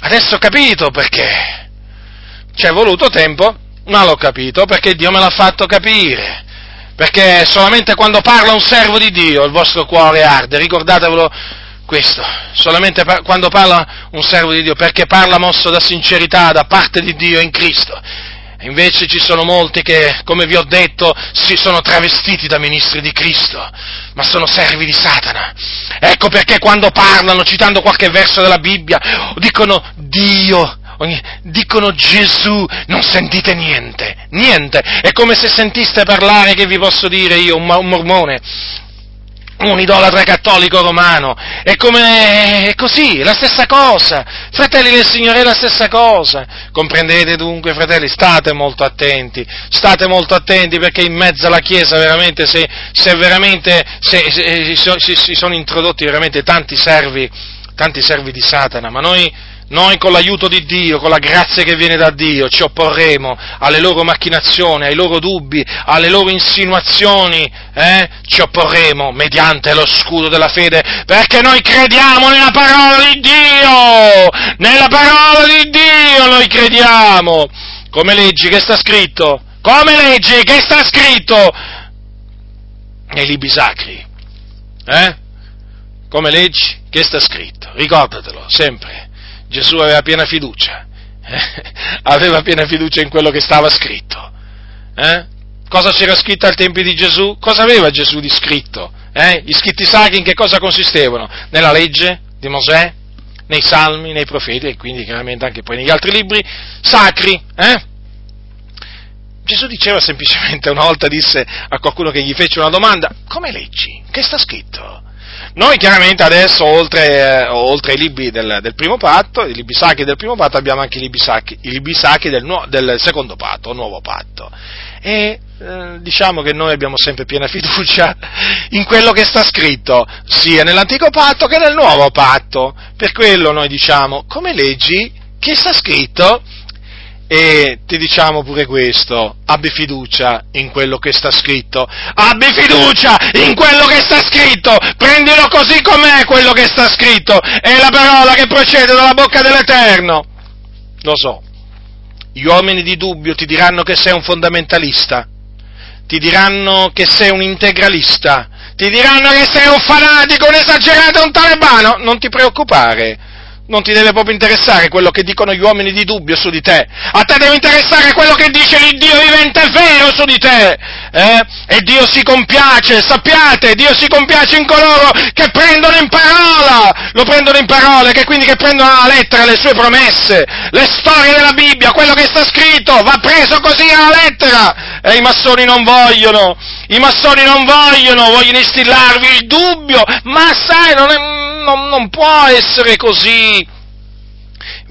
Adesso ho capito perché. Ci è voluto tempo, ma l'ho capito perché Dio me l'ha fatto capire perché solamente quando parla un servo di Dio il vostro cuore arde, ricordatevelo questo, solamente par- quando parla un servo di Dio, perché parla mosso da sincerità da parte di Dio in Cristo. Invece ci sono molti che, come vi ho detto, si sono travestiti da ministri di Cristo, ma sono servi di Satana. Ecco perché quando parlano, citando qualche verso della Bibbia, dicono Dio dicono Gesù, non sentite niente, niente. È come se sentiste parlare, che vi posso dire io, un, mormone, un idolatra cattolico romano, è come, è così, la stessa cosa, fratelli del Signore è la stessa cosa, comprendete dunque fratelli, state molto attenti, state molto attenti perché in mezzo alla Chiesa veramente, se, se veramente, se, se, si, si sono introdotti veramente tanti servi, tanti servi di Satana, ma noi, noi con l'aiuto di Dio, con la grazia che viene da Dio, ci opporremo alle loro macchinazioni, ai loro dubbi, alle loro insinuazioni, eh? ci opporremo mediante lo scudo della fede, perché noi crediamo nella parola di Dio, nella parola di Dio noi crediamo. Come leggi che sta scritto? Come leggi che sta scritto? Nei libri sacri. Eh? Come leggi che sta scritto? Ricordatelo sempre Gesù aveva piena fiducia, eh? [laughs] aveva piena fiducia in quello che stava scritto. Eh? Cosa c'era scritto ai tempi di Gesù? Cosa aveva Gesù di scritto? Eh? Gli scritti sacri in che cosa consistevano? Nella legge di Mosè, nei salmi, nei profeti e quindi chiaramente anche poi negli altri libri sacri. Eh? Gesù diceva semplicemente, una volta disse a qualcuno che gli fece una domanda, come leggi? Che sta scritto? Noi chiaramente adesso, oltre, eh, oltre ai libri del, del, primo patto, i libri sacri del primo patto, abbiamo anche i libri sacri, i libri sacri del, del, secondo patto, nuovo patto. E eh, diciamo che noi abbiamo sempre piena [laughs] fiducia in quello che sta scritto, sia nell'antico patto che nel nuovo patto. Per quello noi diciamo, come leggi, che sta scritto? E ti diciamo pure questo, abbi fiducia in quello che sta scritto, abbi fiducia in quello che sta scritto, prendilo così com'è quello che sta scritto, è la parola che procede dalla bocca dell'Eterno. Lo so, gli uomini di dubbio ti diranno che sei un fondamentalista, ti diranno che sei un integralista, ti diranno che sei un fanatico, un esagerato, un talebano, non ti preoccupare non ti deve proprio interessare quello che dicono gli uomini di dubbio su di te, a te deve interessare quello che dice il Dio vivente vero su di te, eh? e Dio si compiace, sappiate, Dio si compiace in coloro che prendono in parola, lo prendono in parola, che quindi che prendono alla lettera le sue promesse, le storie della Bibbia, quello che sta scritto, va preso così alla lettera, e i massoni non vogliono, i massoni non vogliono, vogliono instillarvi il dubbio, ma sai, non, è, non, non può essere così.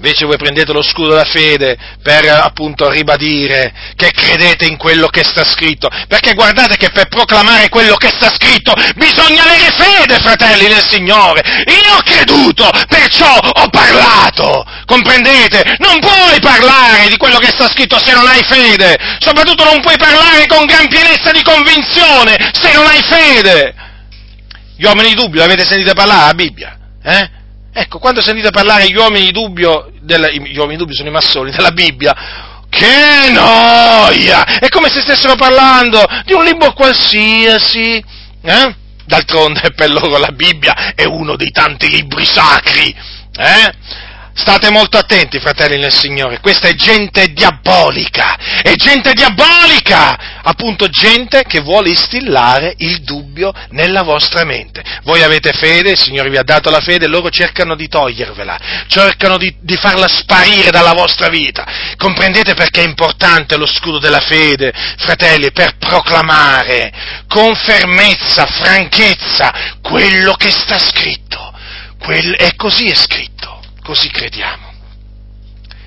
Invece voi prendete lo scudo della fede per appunto ribadire che credete in quello che sta scritto, perché guardate che per proclamare quello che sta scritto bisogna avere fede, fratelli del Signore. Io ho creduto, perciò ho parlato, comprendete? Non puoi parlare di quello che sta scritto se non hai fede, soprattutto non puoi parlare con gran pienezza di convinzione se non hai fede. Gli uomini di dubbio, avete sentito parlare la Bibbia? Eh? Ecco, quando sentite parlare gli uomini di dubbio, della, gli uomini di dubbio sono i massoni della Bibbia, che noia! È come se stessero parlando di un libro qualsiasi, eh? D'altronde per loro la Bibbia è uno dei tanti libri sacri, eh? State molto attenti, fratelli nel Signore, questa è gente diabolica, è gente diabolica, appunto gente che vuole instillare il dubbio nella vostra mente. Voi avete fede, il Signore vi ha dato la fede, loro cercano di togliervela, cercano di, di farla sparire dalla vostra vita. Comprendete perché è importante lo scudo della fede, fratelli, per proclamare con fermezza, franchezza quello che sta scritto. Quel, e così è scritto così crediamo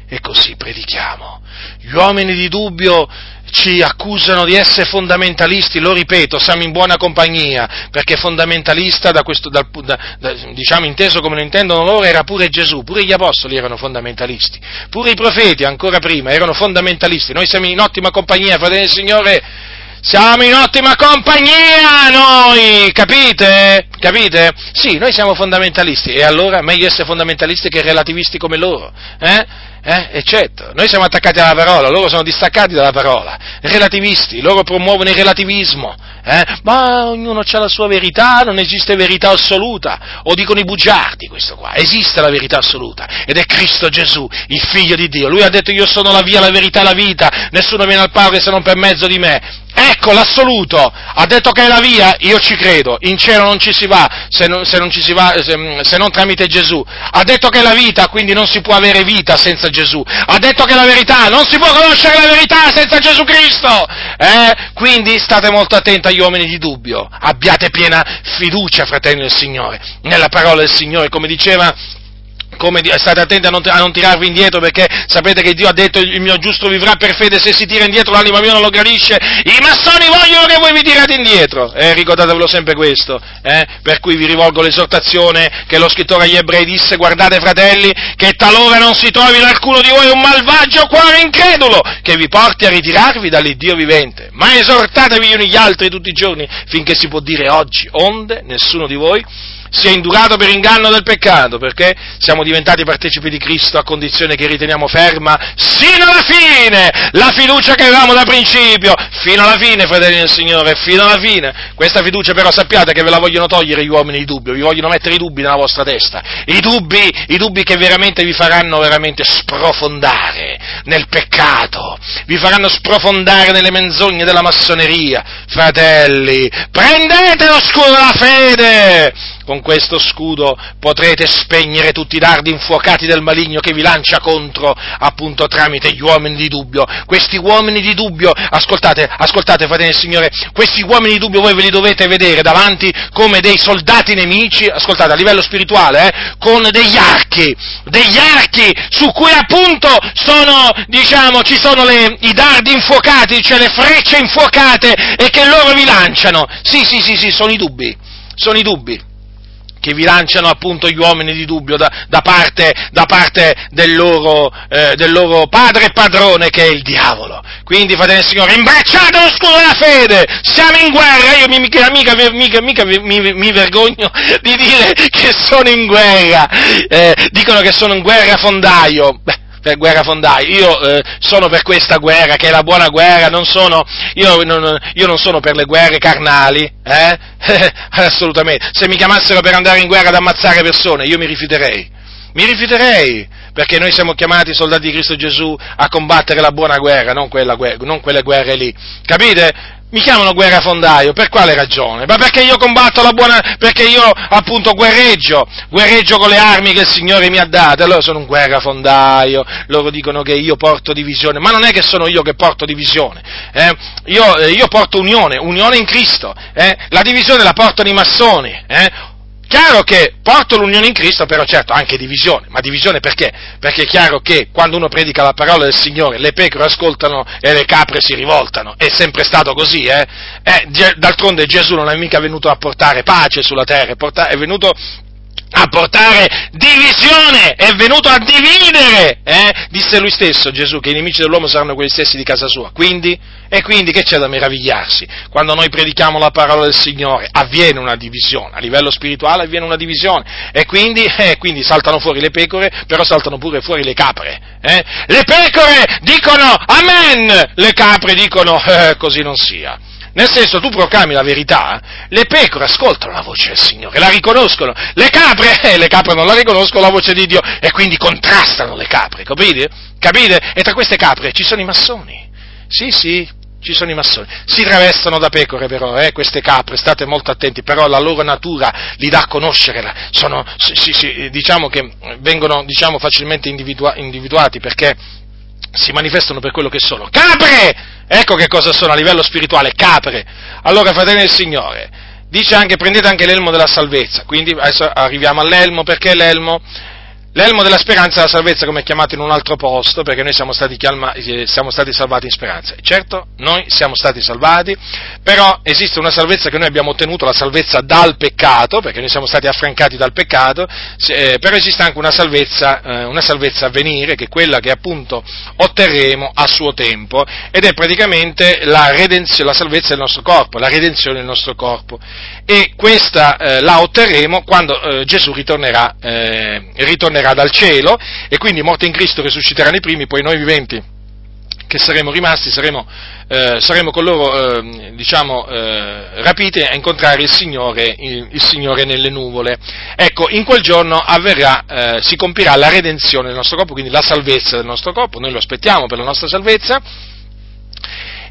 e così predichiamo. Gli uomini di dubbio ci accusano di essere fondamentalisti, lo ripeto, siamo in buona compagnia, perché fondamentalista, da questo, da, da, diciamo inteso come lo intendono loro, era pure Gesù, pure gli apostoli erano fondamentalisti, pure i profeti ancora prima erano fondamentalisti, noi siamo in ottima compagnia, fratelli del Signore, siamo in ottima compagnia noi, capite? Capite? Sì, noi siamo fondamentalisti e allora meglio essere fondamentalisti che relativisti come loro, eh? Eh? E certo, noi siamo attaccati alla parola, loro sono distaccati dalla parola, relativisti, loro promuovono il relativismo, eh? ma ognuno ha la sua verità, non esiste verità assoluta, o dicono i bugiardi questo qua, esiste la verità assoluta, ed è Cristo Gesù, il figlio di Dio, lui ha detto io sono la via, la verità la vita, nessuno viene al Padre se non per mezzo di me, Ecco l'assoluto, ha detto che è la via, io ci credo, in cielo non ci si va se non, se non, va, se, se non tramite Gesù, ha detto che è la vita, quindi non si può avere vita senza Gesù, ha detto che la verità, non si può conoscere la verità senza Gesù Cristo. Eh? Quindi state molto attenti agli uomini di dubbio, abbiate piena fiducia, fratelli del Signore, nella parola del Signore, come diceva come state attenti a non, a non, tirarvi indietro perché sapete che Dio ha detto il mio giusto vivrà per fede se si tira indietro l'anima mia non lo gradisce. I massoni vogliono che voi vi tirate indietro. Eh, ricordatevelo sempre questo eh? per cui vi rivolgo l'esortazione che lo scrittore agli ebrei disse guardate fratelli che talora non si trovi in alcuno di voi un malvagio cuore incredulo che vi porti a ritirarvi dall'Iddio vivente. Ma esortatevi gli uni gli altri tutti i giorni finché si può dire oggi onde nessuno di voi sia indurato per inganno del peccato, perché siamo diventati partecipi di Cristo a condizione che riteniamo ferma sino alla fine la fiducia che avevamo da principio, fino alla fine, fratelli del Signore, fino alla fine. Questa fiducia però sappiate che ve la vogliono togliere gli uomini di dubbio, vi vogliono mettere i dubbi nella vostra testa, i dubbi, i dubbi che veramente vi faranno veramente sprofondare nel peccato, vi faranno sprofondare nelle menzogne della massoneria. Fratelli, prendete lo scudo della fede! Con questo scudo potrete spegnere tutti i dardi infuocati del maligno che vi lancia contro, appunto, tramite gli uomini di dubbio. Questi uomini di dubbio, ascoltate, ascoltate, fratelli del Signore, questi uomini di dubbio voi ve li dovete vedere davanti come dei soldati nemici, ascoltate, a livello spirituale, eh, con degli archi, degli archi su cui appunto sono, diciamo, ci sono le, i dardi infuocati, cioè le frecce infuocate e che loro vi lanciano. Sì, sì, sì, sì, sono i dubbi, sono i dubbi che vi lanciano appunto gli uomini di dubbio da, da parte, da parte del, loro, eh, del, loro, padre e padrone che è il diavolo. Quindi, fratelli del Signore, imbracciate lo scudo della fede, siamo in guerra, io mica, mica, mica, mica mi, mi, vergogno di dire che sono in guerra, eh, dicono che sono in guerra fondaio. Beh, per guerra fondaio. Io eh, sono per questa guerra, che è la buona guerra, non sono, io, non, io non sono per le guerre carnali, eh? [laughs] assolutamente. Se mi chiamassero per andare in guerra ad ammazzare persone, io mi rifiuterei. Mi rifiuterei, perché noi siamo chiamati, soldati di Cristo Gesù, a combattere la buona guerra, non, quella, non quelle guerre lì. Capite? Mi chiamano guerrafondaio, per quale ragione? Ma perché io combatto la buona, perché io appunto guerreggio, guerreggio con le armi che il Signore mi ha date, allora sono un guerrafondaio, loro dicono che io porto divisione, ma non è che sono io che porto divisione, eh? io, eh, io, porto unione, unione in Cristo, eh? la divisione la portano i massoni, eh? Chiaro che porto l'unione in Cristo, però certo anche divisione, ma divisione perché? Perché è chiaro che quando uno predica la parola del Signore le pecore ascoltano e le capre si rivoltano, è sempre stato così, eh? eh d'altronde Gesù non è mica venuto a portare pace sulla terra, è venuto a portare divisione, è venuto a dividere, eh? disse lui stesso Gesù che i nemici dell'uomo saranno quelli stessi di casa sua, quindi, e quindi che c'è da meravigliarsi? Quando noi predichiamo la parola del Signore avviene una divisione, a livello spirituale avviene una divisione, e quindi, eh, quindi saltano fuori le pecore, però saltano pure fuori le capre, eh? le pecore dicono amen, le capre dicono eh, così non sia. Nel senso, tu proclami la verità, le pecore ascoltano la voce del Signore, la riconoscono, le capre, [laughs] eh, le capre non la riconoscono la voce di Dio e quindi contrastano le capre, capite? Capite? E tra queste capre ci sono i massoni. Sì, sì, ci sono i massoni. Si travestono da pecore però, eh, queste capre, state molto attenti, però la loro natura li dà a conoscere, sono, sì, sì, diciamo che vengono diciamo, facilmente individua- individuati perché si manifestano per quello che sono. Capre! Ecco che cosa sono a livello spirituale, capre. Allora, fratelli del Signore, dice anche prendete anche l'elmo della salvezza. Quindi adesso arriviamo all'elmo, perché l'elmo? L'elmo della speranza e la salvezza come è chiamato in un altro posto, perché noi siamo stati, chiama, eh, siamo stati, salvati in speranza. Certo, noi siamo stati salvati, però esiste una salvezza che noi abbiamo ottenuto, la salvezza dal peccato, perché noi siamo stati affrancati dal peccato, eh, però esiste anche una salvezza, eh, una salvezza a venire, che è quella che appunto otterremo a suo tempo, ed è praticamente la, la salvezza del nostro corpo, la redenzione del nostro corpo. E questa eh, la otterremo quando eh, Gesù ritornerà, eh, ritornerà verrà dal cielo e quindi morti in Cristo risusciteranno i primi, poi noi viventi che saremo rimasti, saremo, eh, saremo con loro, eh, diciamo, eh, rapiti a incontrare il Signore, il, il Signore, nelle nuvole. Ecco, in quel giorno avverrà, eh, si compirà la redenzione del nostro corpo, quindi la salvezza del nostro corpo, noi lo aspettiamo per la nostra salvezza,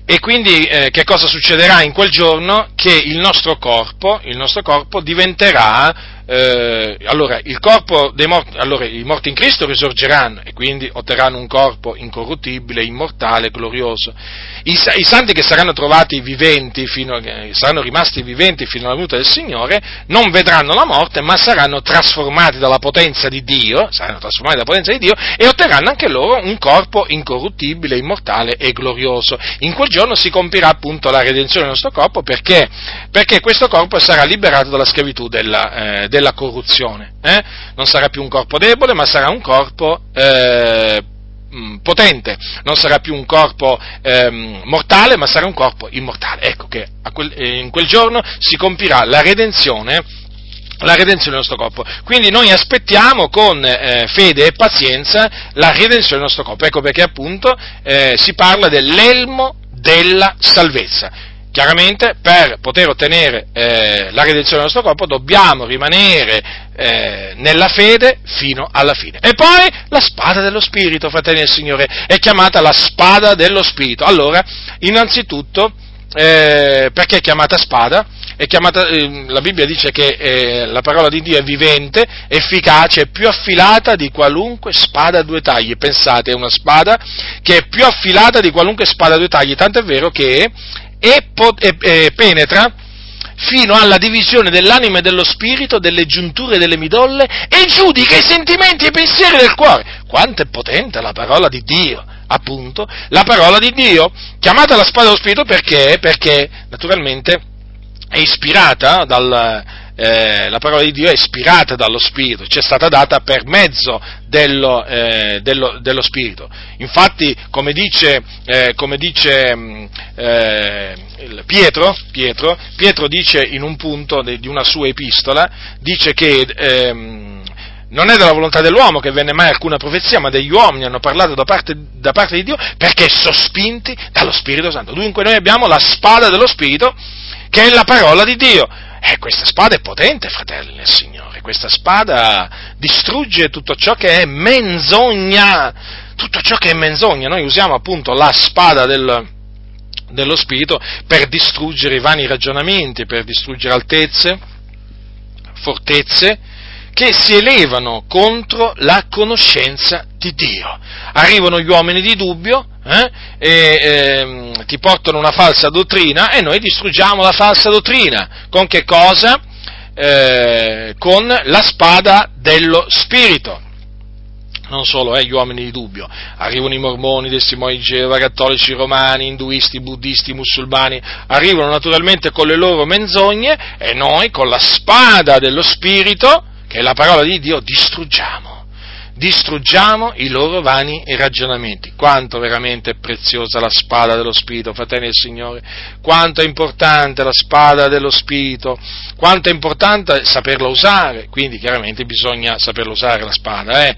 e quindi eh, che cosa succederà in quel giorno? Che il nostro corpo, il nostro corpo diventerà eh, allora, il corpo dei morti, allora, i morti in Cristo risorgeranno e quindi otterranno un corpo incorruttibile, immortale, glorioso. I, i santi che saranno trovati viventi, fino, eh, saranno rimasti viventi fino alla venuta del Signore, non vedranno la morte, ma saranno trasformati dalla potenza di Dio, saranno trasformati dalla potenza di Dio e otterranno anche loro un corpo incorruttibile, immortale e glorioso. In quel giorno si compirà appunto la redenzione del nostro corpo perché, perché questo corpo sarà liberato dalla schiavitù della, eh, della corruzione. Eh? Non sarà più un corpo debole, ma sarà un corpo eh, mm, potente, non sarà più un corpo ehm, mortale, ma sarà un corpo immortale. Ecco che quel, eh, in quel giorno si compirà la redenzione la redenzione del nostro corpo. Quindi noi aspettiamo con eh, fede e pazienza la redenzione del nostro corpo. Ecco perché appunto eh, si parla dell'elmo della salvezza. Chiaramente per poter ottenere eh, la redenzione del nostro corpo dobbiamo rimanere eh, nella fede fino alla fine. E poi la spada dello Spirito, fratelli del Signore, è chiamata la spada dello Spirito. Allora, innanzitutto, eh, perché è chiamata spada? È chiamata, eh, la Bibbia dice che eh, la parola di Dio è vivente, efficace e più affilata di qualunque spada a due tagli. Pensate, è una spada che è più affilata di qualunque spada a due tagli, tanto è vero che e, e, penetra fino alla divisione dell'anima e dello spirito, delle giunture e delle midolle e giudica i sentimenti e i pensieri del cuore. Quanto è potente la parola di Dio, appunto, la parola di Dio, chiamata la spada dello spirito perché? Perché naturalmente è ispirata dal, eh, la parola di Dio è ispirata dallo Spirito, ci è stata data per mezzo dello, eh, dello, dello Spirito. Infatti, come dice, eh, come dice mm, eh, Pietro, Pietro, Pietro, dice in un punto di una sua epistola, dice che ehm, non è della volontà dell'uomo che venne mai alcuna profezia, ma degli uomini hanno parlato da parte, da parte di Dio perché sospinti dallo Spirito Santo. Dunque noi abbiamo la spada dello Spirito che è la parola di Dio. Eh, questa spada è potente, fratelli del Signore, questa spada distrugge tutto ciò che è menzogna, tutto ciò che è menzogna. Noi usiamo appunto la spada del, dello Spirito per distruggere i vani ragionamenti, per distruggere altezze, fortezze, che si elevano contro la conoscenza di Dio. Arrivano gli uomini di dubbio eh, e eh, ti portano una falsa dottrina e noi distruggiamo la falsa dottrina. Con che cosa? Eh, con la spada dello Spirito. Non solo eh, gli uomini di dubbio, arrivano i mormoni, i testimoni di Geova, cattolici romani, induisti, buddisti, musulmani, arrivano naturalmente con le loro menzogne e noi con la spada dello Spirito che è la parola di Dio, distruggiamo, distruggiamo i loro vani ragionamenti. Quanto veramente è preziosa la spada dello Spirito, fratelli del Signore, quanto è importante la spada dello Spirito, quanto è importante saperla usare, quindi chiaramente bisogna saperla usare la spada, eh?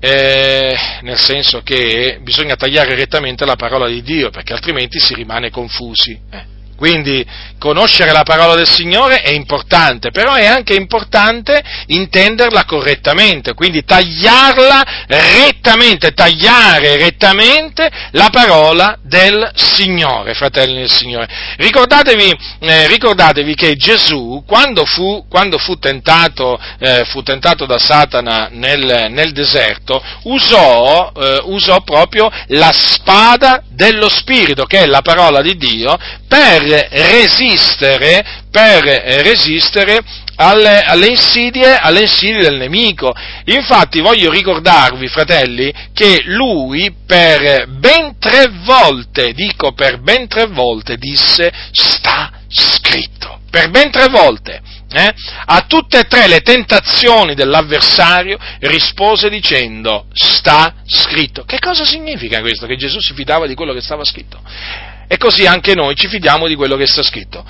Eh, nel senso che bisogna tagliare rettamente la parola di Dio, perché altrimenti si rimane confusi. Eh. Quindi conoscere la parola del Signore è importante, però è anche importante intenderla correttamente, quindi tagliarla rettamente, tagliare rettamente la parola del Signore, fratelli del Signore. Ricordatevi, eh, ricordatevi che Gesù, quando fu, quando fu, tentato, eh, fu tentato, da Satana nel, nel deserto, usò, eh, usò proprio la spada dello Spirito, che è la parola di Dio, per resistere, per resistere alle, alle, insidie, alle, insidie, del nemico. Infatti voglio ricordarvi, fratelli, che lui per ben tre volte, dico per ben tre volte, disse sta scritto. Per ben tre volte. Eh? A tutte e tre le tentazioni dell'avversario rispose dicendo sta scritto. Che cosa significa questo? Che Gesù si fidava di quello che stava scritto. E così anche noi ci fidiamo di quello che sta scritto.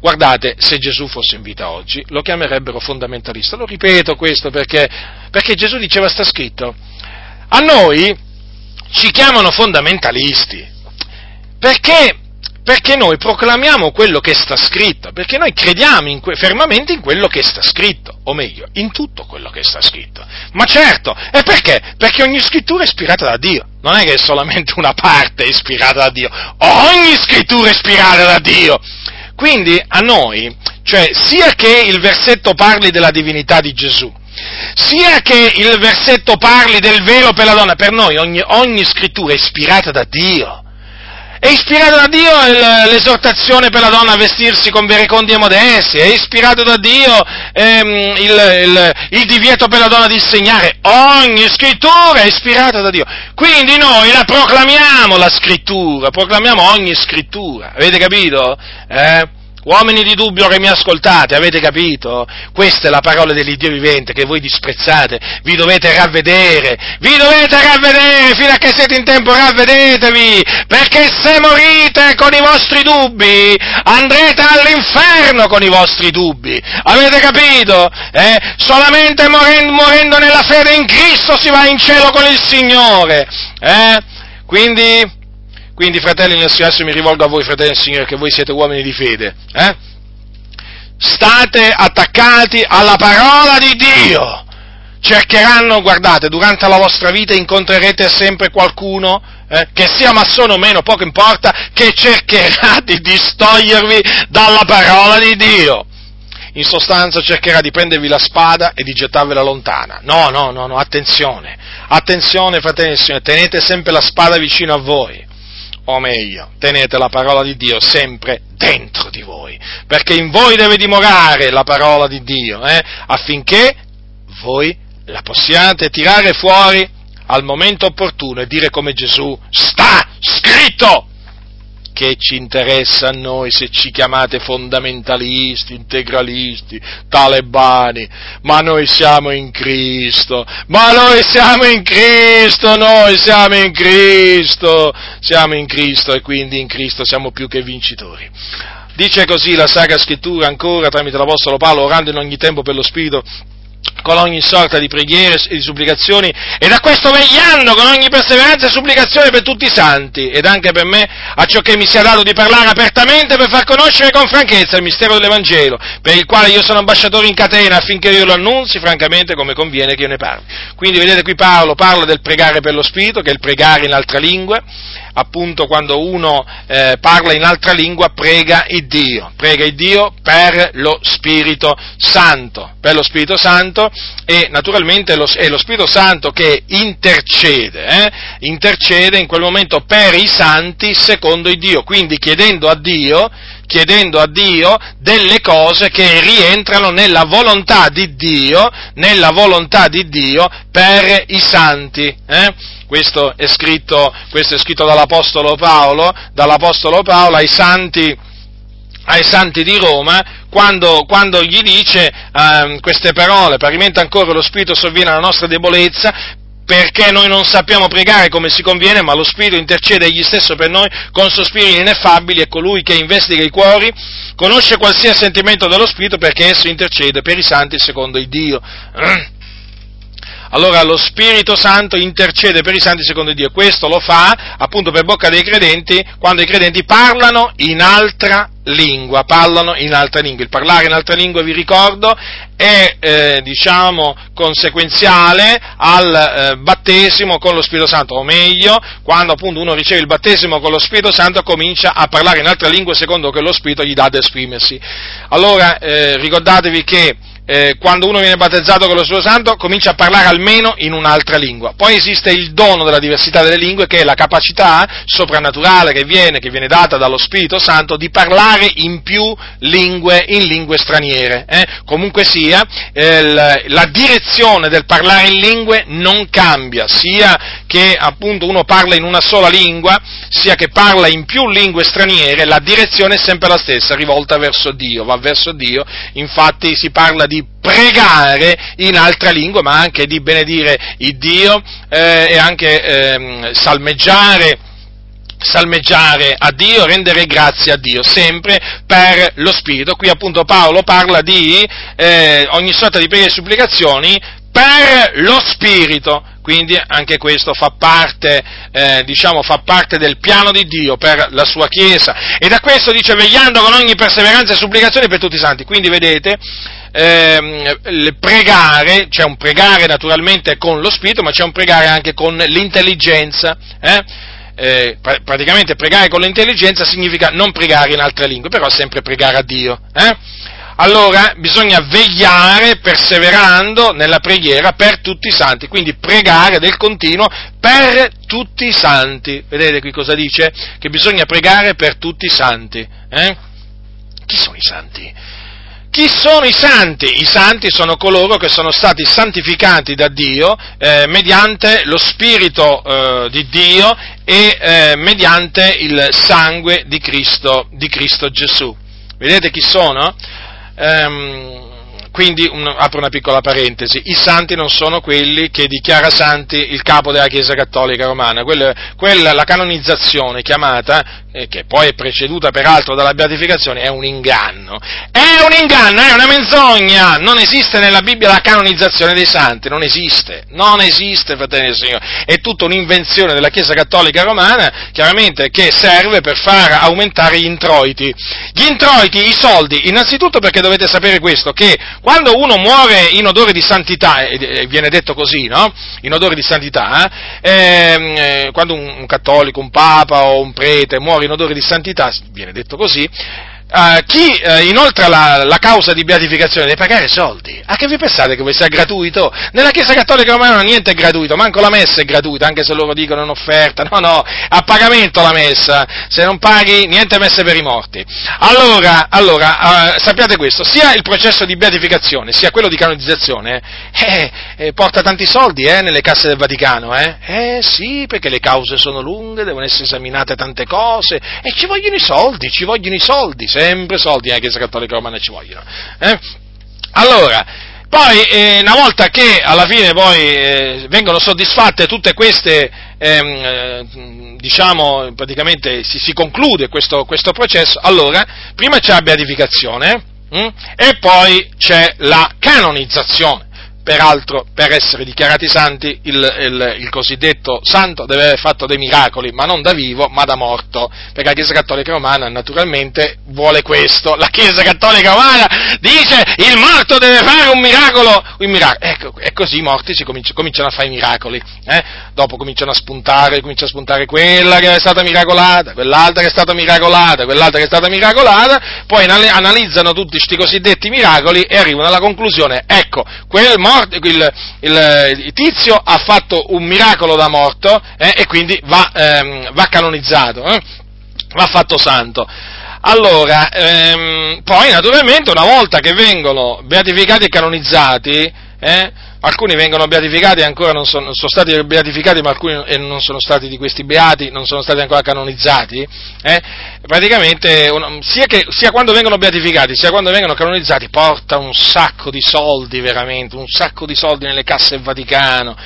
Guardate, se Gesù fosse in vita oggi, lo chiamerebbero fondamentalista. Lo ripeto questo perché, perché Gesù diceva sta scritto. A noi ci chiamano fondamentalisti. Perché? Perché noi proclamiamo quello che sta scritto, perché noi crediamo in que- fermamente in quello che sta scritto, o meglio, in tutto quello che sta scritto. Ma certo, e perché? Perché ogni scrittura è ispirata da Dio non è che è solamente una parte ispirata da Dio, ogni scrittura è ispirata da Dio. Quindi a noi ci cioè sia che il versetto parli della divinità di Gesù, sia che il versetto parli del velo per la donna, per noi ogni, ogni scrittura è ispirata da Dio. È ispirato da Dio l'esortazione per la donna a vestirsi con verecondi e modesti, è ispirato da Dio ehm, il, il, il, divieto per la donna di insegnare. Ogni scrittura è ispirata da Dio. Quindi noi la proclamiamo la scrittura, proclamiamo ogni scrittura. Avete capito? Eh? Uomini di dubbio che mi ascoltate, avete capito? Questa è la parola dell'Iddio vivente che voi disprezzate, vi dovete ravvedere, vi dovete ravvedere fino a che siete in tempo, ravvedetevi, perché se morite con i vostri dubbi andrete all'inferno con i vostri dubbi, avete capito? Eh? Solamente morendo, morendo nella fede in Cristo si va in cielo con il Signore, eh? Quindi quindi, fratelli nel Signore, mi rivolgo a voi, fratelli nel Signore, che voi siete uomini di fede, eh? State attaccati alla parola di Dio. Cercheranno, guardate, durante la vostra vita incontrerete sempre qualcuno, eh, che sia massone o meno, poco importa, che cercherà [laughs] di distogliervi dalla parola di Dio in sostanza cercherà di prendervi la spada e di gettarvela lontana. No, no, no, no, attenzione, attenzione fratelli e signori, tenete sempre la spada vicino a voi o meglio, tenete la parola di Dio sempre dentro di voi, perché in voi deve dimorare la parola di Dio, eh, affinché voi la possiate tirare fuori al momento opportuno e dire come Gesù sta scritto che ci interessa a noi se ci chiamate fondamentalisti, integralisti, talebani, ma noi siamo in Cristo, ma noi siamo in Cristo, noi siamo in Cristo, siamo in Cristo e quindi in Cristo siamo più che vincitori. Dice così la Sacra Scrittura ancora tramite l'Apostolo Paolo, orando in ogni tempo per lo Spirito, con ogni sorta di preghiere e di supplicazioni e da questo vegliando con ogni perseveranza e supplicazione per tutti i santi ed anche per me a ciò che mi sia dato di parlare apertamente per far conoscere con franchezza il mistero dell'Evangelo per il quale io sono ambasciatore in catena affinché io lo annunzi francamente come conviene che io ne parli. Quindi vedete qui Paolo parla del pregare per lo Spirito che è il pregare in altra lingua. Appunto quando uno eh, parla in altra lingua prega il Dio, prega il Dio per lo Spirito Santo, per lo Spirito Santo e naturalmente lo, è lo Spirito Santo che intercede, eh, intercede in quel momento per i santi secondo il Dio, quindi chiedendo a Dio chiedendo a Dio delle cose che rientrano nella volontà di Dio, nella volontà di Dio per i santi. Eh? Questo, è scritto, questo è scritto dall'Apostolo Paolo, dall'Apostolo Paolo ai santi, ai santi di Roma, quando, quando gli dice eh, queste parole, parimenti ancora lo Spirito sovviene alla nostra debolezza, perché noi non sappiamo pregare come si conviene, ma lo Spirito intercede egli stesso per noi con sospiri ineffabili e colui che investiga i cuori conosce qualsiasi sentimento dello Spirito perché esso intercede per i santi secondo il Dio. [clears throat] allora lo Spirito Santo intercede per i santi secondo Dio. Questo lo fa appunto per bocca dei credenti quando i credenti parlano in altra lingua, parlano in altra lingua. Il parlare in altra lingua, vi ricordo, è eh, diciamo conseguenziale al eh, battesimo con lo Spirito Santo, o meglio, quando appunto uno riceve il battesimo con lo Spirito Santo comincia a parlare in altra lingua secondo che lo Spirito gli dà ad esprimersi. Allora eh, ricordatevi che eh, quando uno viene battezzato con lo Spirito Santo comincia a parlare almeno in un'altra lingua. Poi esiste il dono della diversità delle lingue che è la capacità soprannaturale che viene, che viene data dallo Spirito Santo di parlare in più lingue, in lingue straniere. Eh? Comunque sia, eh, la direzione del parlare in lingue non cambia, sia che appunto uno parla in una sola lingua, sia che parla in più lingue straniere, la direzione è sempre la stessa, rivolta verso Dio, va verso Dio, infatti si parla di di pregare in altra lingua, ma anche di benedire il Dio eh, e anche eh, salmeggiare salmeggiare a Dio, rendere grazie a Dio, sempre per lo Spirito. Qui appunto Paolo parla di eh, ogni sorta di preghiere e supplicazioni per lo Spirito. Quindi anche questo fa parte, eh, diciamo, fa parte del piano di Dio per la sua Chiesa. E da questo dice vegliando con ogni perseveranza e supplicazione per tutti i santi. Quindi vedete, ehm, pregare, c'è un pregare naturalmente con lo spirito, ma c'è un pregare anche con l'intelligenza. Eh? Eh, praticamente pregare con l'intelligenza significa non pregare in altre lingue, però sempre pregare a Dio. Eh? allora bisogna vegliare perseverando nella preghiera per tutti i santi, quindi pregare del continuo per tutti i santi. Vedete qui cosa dice? Che bisogna pregare per tutti i santi. Eh? Chi sono i santi? Chi sono i santi? I santi sono coloro che sono stati santificati da Dio eh, mediante lo Spirito eh, di Dio e eh, mediante il sangue di Cristo, di Cristo Gesù. Vedete chi sono? Ehm, quindi un, apro una piccola parentesi, i santi non sono quelli che dichiara santi il capo della Chiesa Cattolica Romana, quella, quella la canonizzazione chiamata eh, che poi è preceduta peraltro dalla beatificazione, è un inganno. È un inganno, è una menzogna! Non esiste nella Bibbia la canonizzazione dei santi, non esiste, non esiste, fratelli del Signore. È tutta un'invenzione della Chiesa Cattolica Romana, chiaramente, che serve per far aumentare gli introiti. Gli introiti, i soldi, innanzitutto perché dovete sapere questo, che quando uno muore in odore di santità, viene detto così, no? In odore di santità, eh, ehm, eh, quando un cattolico, un papa o un prete muore in odore di santità, viene detto così, Uh, chi uh, inoltra la, la, causa di beatificazione deve pagare soldi. A che vi pensate che sia gratuito? Nella Chiesa Cattolica Romana niente è gratuito, manco la messa è gratuita, anche se loro dicono è un'offerta. No, no, a pagamento la messa. Se non paghi, niente messe per i morti. Allora, allora uh, sappiate questo, sia il processo di beatificazione, sia quello di canonizzazione, eh, eh, porta tanti soldi eh, nelle casse del Vaticano. Eh? eh sì, perché le cause sono lunghe, devono essere esaminate tante cose, e ci vogliono i soldi, ci vogliono i soldi sempre soldi nella Chiesa Cattolica Romana ci vogliono. Eh? Allora, poi eh, una volta che alla fine poi eh, vengono soddisfatte tutte queste, ehm, eh, diciamo, praticamente si, si conclude questo, questo, processo, allora prima c'è la beatificazione hm? e poi c'è la canonizzazione. Peraltro, per essere dichiarati santi, il, il, il, cosiddetto santo deve aver fatto dei miracoli, ma non da vivo, ma da morto, perché la Chiesa Cattolica Romana naturalmente vuole questo. La Chiesa Cattolica Romana dice il morto deve fare un miracolo, un miracolo. Ecco, e così i morti si cominciano, cominciano a fare i miracoli. Eh? Dopo cominciano a spuntare, comincia a spuntare quella che è stata miracolata, quell'altra che è stata miracolata, quell'altra che è stata miracolata, poi analizzano tutti questi cosiddetti miracoli e arrivano alla conclusione, ecco, quel morto morto, il, il, il, tizio ha fatto un miracolo da morto eh, e quindi va, ehm, va canonizzato, eh, va fatto santo. Allora, ehm, poi naturalmente una volta che vengono beatificati e canonizzati, eh, alcuni vengono beatificati e ancora non sono, sono, stati beatificati, ma alcuni non sono stati di questi beati, non sono stati ancora canonizzati, eh? praticamente sia, che, sia, quando vengono beatificati sia quando vengono canonizzati porta un sacco di soldi veramente, un sacco di soldi nelle casse del Vaticano.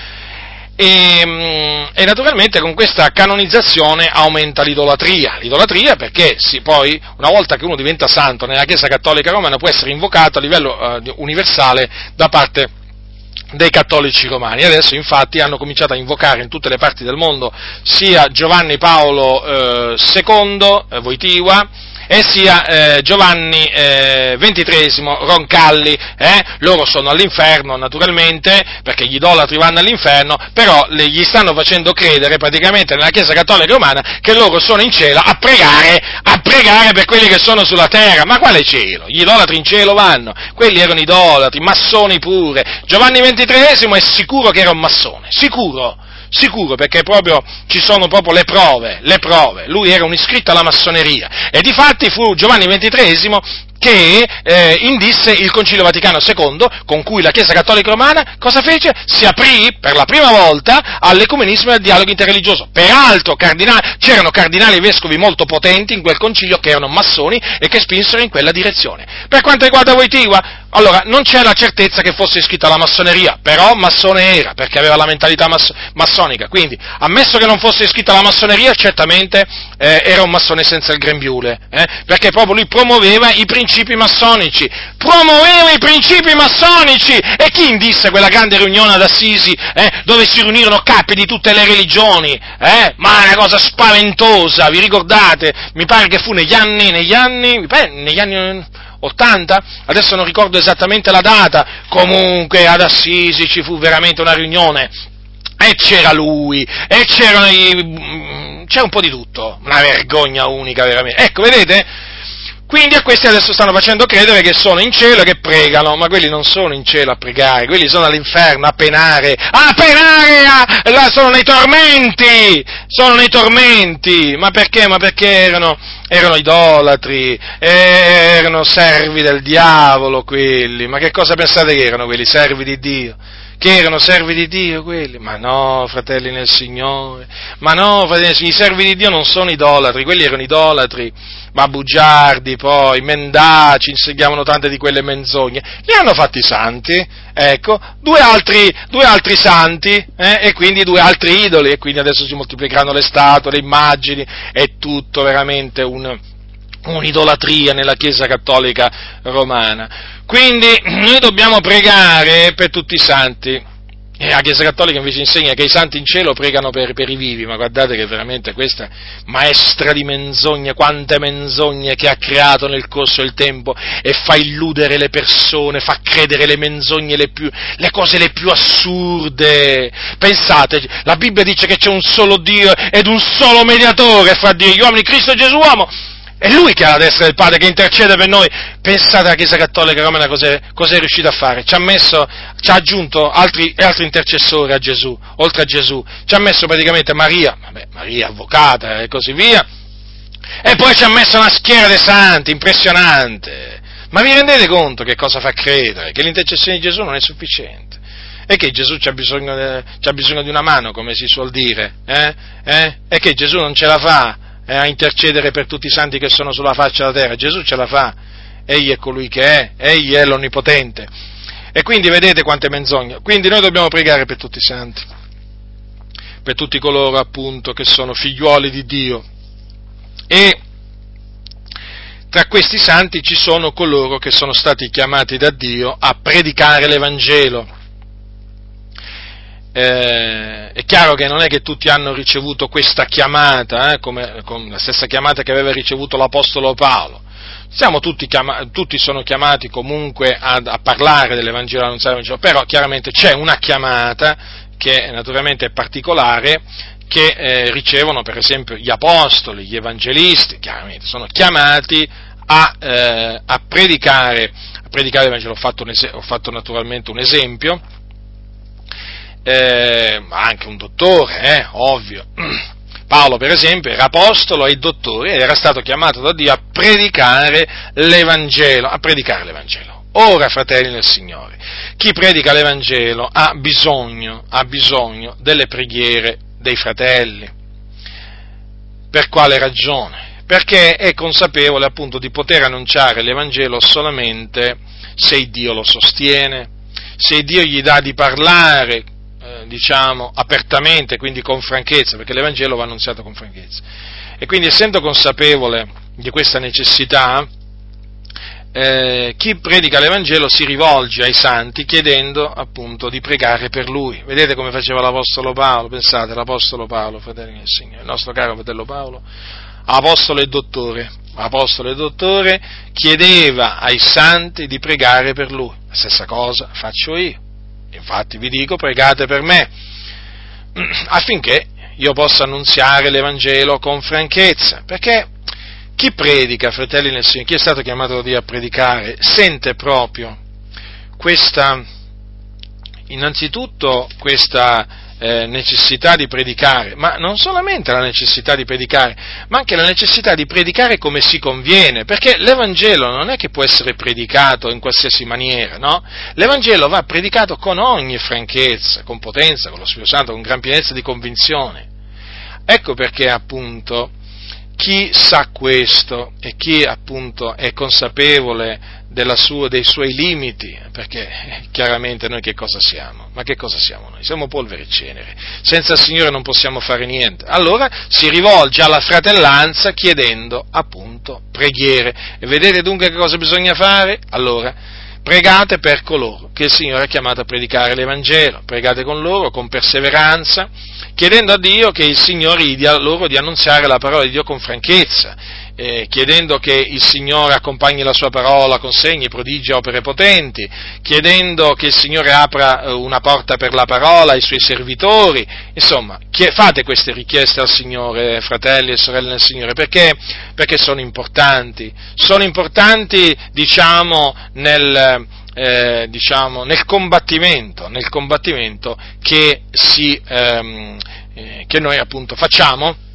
E, mm, e, naturalmente con questa canonizzazione aumenta l'idolatria, l'idolatria perché sì, poi una volta che uno diventa santo nella Chiesa Cattolica Romana può essere invocato a livello uh, universale da parte dei cattolici romani. Adesso infatti hanno cominciato a invocare in tutte le parti del mondo sia Giovanni Paolo eh, II, eh, Voitiva, e sia eh, Giovanni eh, XXIII, Roncalli, eh? loro sono all'inferno naturalmente, perché gli idolatri vanno all'inferno, però le, gli stanno facendo credere praticamente nella Chiesa Cattolica Romana che loro sono in cielo a pregare, a pregare per quelli che sono sulla terra, ma quale cielo? Gli idolatri in cielo vanno, quelli erano idolatri, massoni pure, Giovanni XXIII è sicuro che era un massone, sicuro, Sicuro, perché proprio ci sono proprio le prove, le prove. Lui era un iscritto alla massoneria. E difatti fu Giovanni XXIII che eh, indisse il Concilio Vaticano II, con cui la Chiesa Cattolica Romana cosa fece? Si aprì per la prima volta all'ecumenismo e al dialogo interreligioso. Peraltro cardinali, c'erano cardinali e vescovi molto potenti in quel concilio che erano massoni e che spinsero in quella direzione. Per quanto riguarda Wojtyła, allora, non c'è la certezza che fosse iscritto alla massoneria, però massone era, perché aveva la mentalità mass- massonica, quindi, ammesso che non fosse iscritto alla massoneria, certamente eh, era un massone senza il grembiule, eh, perché proprio lui promuoveva i principi massonici, promuoveva i principi massonici, e chi indisse quella grande riunione ad Assisi, eh, dove si riunirono capi di tutte le religioni, eh? ma una cosa spaventosa, vi ricordate? Mi pare che fu negli anni, negli anni, negli anni 80? Adesso non ricordo esattamente la data, comunque ad Assisi ci fu veramente una riunione e c'era lui, e c'erano i, c'era un po' di tutto, una vergogna unica veramente. Ecco, vedete? Quindi a questi adesso stanno facendo credere che sono in cielo e che pregano, ma quelli non sono in cielo a pregare, quelli sono all'inferno a penare, a penare, a, là sono nei tormenti, sono nei tormenti, ma perché? Ma perché erano, erano idolatri, erano servi del diavolo quelli, ma che cosa pensate che erano quelli, servi di Dio? Che erano servi di Dio quelli? Ma no, fratelli nel Signore, ma no, fratelli, i servi di Dio non sono idolatri, quelli erano idolatri, ma bugiardi poi, mendaci, insegnavano tante di quelle menzogne, li hanno fatti santi, ecco, due altri, due altri santi, eh, e quindi due altri idoli, e quindi adesso si moltiplicheranno le statue, le immagini, è tutto veramente un, un'idolatria nella Chiesa Cattolica Romana. Quindi noi dobbiamo pregare per tutti i santi. E la Chiesa Cattolica invece insegna che i santi in cielo pregano per, per, i vivi, ma guardate che veramente questa maestra di menzogne, quante menzogne che ha creato nel corso del tempo e fa illudere le persone, fa credere le menzogne, le, più, le cose le più assurde. Pensate, la Bibbia dice che c'è un solo Dio ed un solo mediatore fra Dio e gli uomini, Cristo Gesù uomo. È lui che ha la destra del Padre, che intercede per noi. Pensate alla Chiesa Cattolica Romana cosa è riuscita a fare. Ci ha, messo, ci ha aggiunto altri, altri, intercessori a Gesù, oltre a Gesù. Ci ha messo praticamente Maria, vabbè, Maria avvocata e così via. E poi ci ha messo una schiera dei santi, impressionante. Ma vi rendete conto che cosa fa credere? Che l'intercessione di Gesù non è sufficiente e che Gesù c'ha bisogno, c'ha bisogno di una mano, come si suol dire, eh? Eh? e che Gesù non ce la fa eh, a intercedere per tutti i santi che sono sulla faccia della terra, Gesù ce la fa, egli è colui che è, egli è l'onnipotente. E quindi vedete quante menzogne. Quindi noi dobbiamo pregare per tutti i santi, per tutti coloro appunto che sono figliuoli di Dio. E tra questi santi ci sono coloro che sono stati chiamati da Dio a predicare l'Evangelo eh, è chiaro che non è che tutti hanno ricevuto questa chiamata, eh, come, la stessa chiamata che aveva ricevuto l'Apostolo Paolo. Tutti, chiama, tutti, sono chiamati comunque a, a parlare dell'Evangelo, annunziare l'Evangelo, però chiaramente c'è una chiamata che naturalmente è particolare, che eh, ricevono per esempio gli apostoli, gli evangelisti, chiaramente sono chiamati a, eh, a predicare, a predicare l'Evangelo. Ho fatto, es- ho fatto naturalmente un esempio, eh, anche un dottore, eh, ovvio. [clears throat] Paolo, per esempio, era apostolo e dottore ed era stato chiamato da Dio a predicare l'Evangelo, a predicare l'Evangelo. Ora, fratelli del Signore, chi predica l'Evangelo ha bisogno, ha bisogno delle preghiere dei fratelli. Per quale ragione? Perché è consapevole appunto di poter annunciare l'Evangelo solamente se Dio lo sostiene, se Dio gli dà di parlare diciamo, apertamente, quindi con franchezza, perché l'Evangelo va annunziato con franchezza. E quindi essendo consapevole di questa necessità, eh, chi predica l'Evangelo si rivolge ai santi chiedendo appunto di pregare per lui. Vedete come faceva l'Apostolo Paolo? Pensate, l'Apostolo Paolo, fratelli del Signore, il nostro caro fratello Paolo, apostolo e dottore, apostolo e dottore, chiedeva ai santi di pregare per lui. La stessa cosa faccio io. Infatti vi dico, pregate per me, [clears throat] affinché io possa annunziare l'Evangelo con franchezza, perché chi predica, fratelli nel Signore, chi è stato chiamato da Dio a predicare, sente proprio questa, innanzitutto questa eh, necessità di predicare, ma non solamente la necessità di predicare, ma anche la necessità di predicare come si conviene, perché l'Evangelo non è che può essere predicato in qualsiasi maniera, no? L'Evangelo va predicato con ogni franchezza, con potenza, con lo Spirito Santo, con gran pienezza di convinzione. Ecco perché appunto chi sa questo e chi appunto è consapevole sua, dei suoi limiti, perché chiaramente noi che cosa siamo? Ma che cosa siamo noi? Siamo polvere e cenere, senza il Signore non possiamo fare niente. Allora si rivolge alla fratellanza chiedendo appunto preghiere. E vedete dunque che cosa bisogna fare? Allora, pregate per coloro che il Signore ha chiamato a predicare l'Evangelo, pregate con loro con perseveranza, chiedendo a Dio che il Signore gli dia loro di annunziare la parola di Dio con franchezza eh, chiedendo che il Signore accompagni la sua parola con segni, prodigi, opere potenti, chiedendo che il Signore apra eh, una porta per la parola ai suoi servitori, insomma, fate queste richieste al Signore, fratelli e sorelle del Signore, perché, perché sono importanti, sono importanti, diciamo, nel, eh, diciamo, nel combattimento, nel combattimento che, si, ehm, eh, che noi appunto facciamo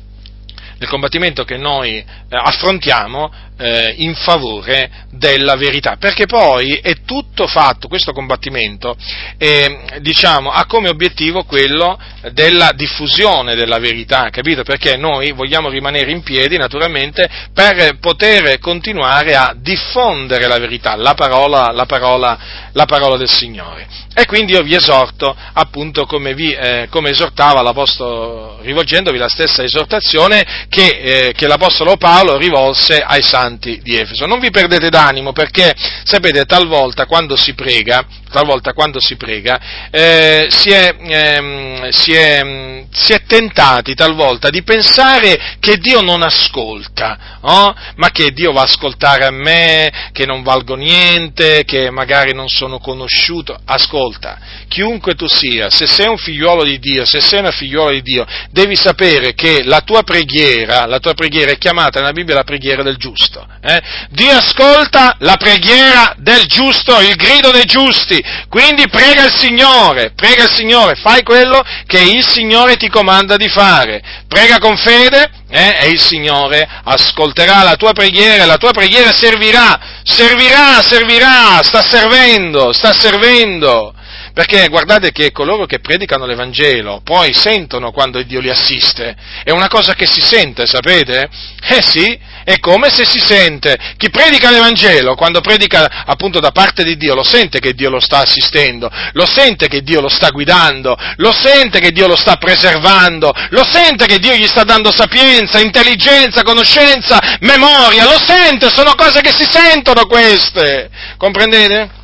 nel combattimento che noi eh, affrontiamo eh, in favore della verità, perché poi è tutto fatto, questo combattimento eh, diciamo, ha come obiettivo quello della diffusione della verità, capito? Perché noi vogliamo rimanere in piedi naturalmente per poter continuare a diffondere la verità, la parola, la parola, la parola del Signore. E quindi io vi esorto, appunto, come, vi, eh, come esortava l'Apostolo, rivolgendovi la stessa esortazione che, eh, che l'Apostolo Paolo rivolse ai santi di Efeso. Non vi perdete d'animo perché, sapete, talvolta quando si prega, talvolta quando si prega, eh, si, è, ehm, si, è, si, è, tentati talvolta di pensare che Dio non ascolta, oh? ma che Dio va a ascoltare a me, che non valgo niente, che magari non sono conosciuto. Ascolta, chiunque tu sia, se sei un figliuolo di Dio, se sei una figliuola di Dio, devi sapere che la tua preghiera, la tua preghiera è chiamata nella Bibbia la preghiera del giusto. Eh? Dio ascolta la preghiera del giusto, il grido dei giusti, quindi prega il Signore, prega il Signore, fai quello che il Signore ti comanda di fare, prega con fede eh, e il Signore ascolterà la tua preghiera e la tua preghiera servirà, servirà, servirà, sta servendo, sta servendo. Perché guardate che coloro che predicano l'Evangelo poi sentono quando Dio li assiste. È una cosa che si sente, sapete? Eh sì, è come se si sente. Chi predica l'Evangelo, quando predica appunto da parte di Dio, lo sente che Dio lo sta assistendo, lo sente che Dio lo sta guidando, lo sente che Dio lo sta preservando, lo sente che Dio gli sta dando sapienza, intelligenza, conoscenza, memoria, lo sente, sono cose che si sentono queste. Comprendete?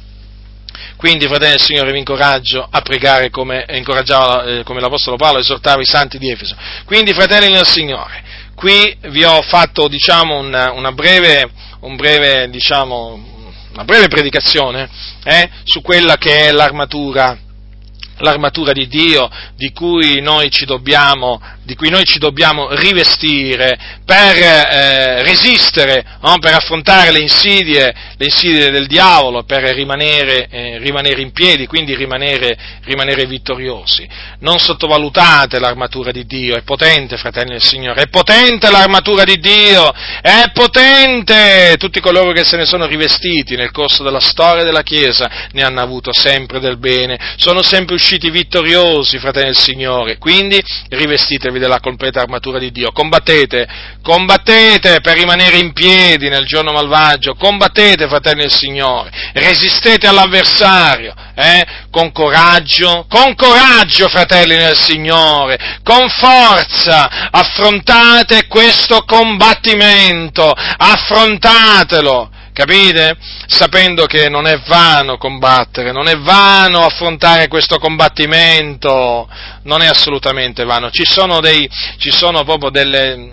Quindi, fratelli del Signore, vi incoraggio a pregare come, eh, come l'Apostolo Paolo esortava i santi di Efeso. Quindi, fratelli del Signore, qui vi ho fatto, diciamo, una, una, breve, un breve, diciamo, una breve predicazione eh, su quella che è l'armatura l'armatura di Dio di cui noi ci dobbiamo, noi ci dobbiamo rivestire per eh, resistere, no? per affrontare le insidie, le insidie, del diavolo, per rimanere, eh, rimanere in piedi, quindi rimanere, rimanere, vittoriosi. Non sottovalutate l'armatura di Dio, è potente, fratelli del Signore, è potente l'armatura di Dio, è potente! Tutti coloro che se ne sono rivestiti nel corso della storia della Chiesa ne hanno avuto sempre del bene, sono sempre usciti usciti vittoriosi, fratelli del Signore, quindi rivestitevi della completa armatura di Dio, combattete, combattete per rimanere in piedi nel giorno malvagio, combattete, fratelli del Signore, resistete all'avversario, eh, con coraggio, con coraggio, fratelli del Signore, con forza, affrontate questo combattimento, affrontatelo, Capite? Sapendo che non è vano combattere, non è vano affrontare questo combattimento, non è assolutamente vano. Ci sono, dei, ci sono proprio delle,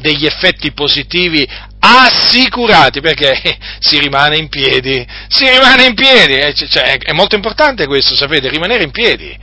degli effetti positivi assicurati perché [laughs] si rimane in piedi, si rimane in piedi, cioè, è molto importante questo, sapete, rimanere in piedi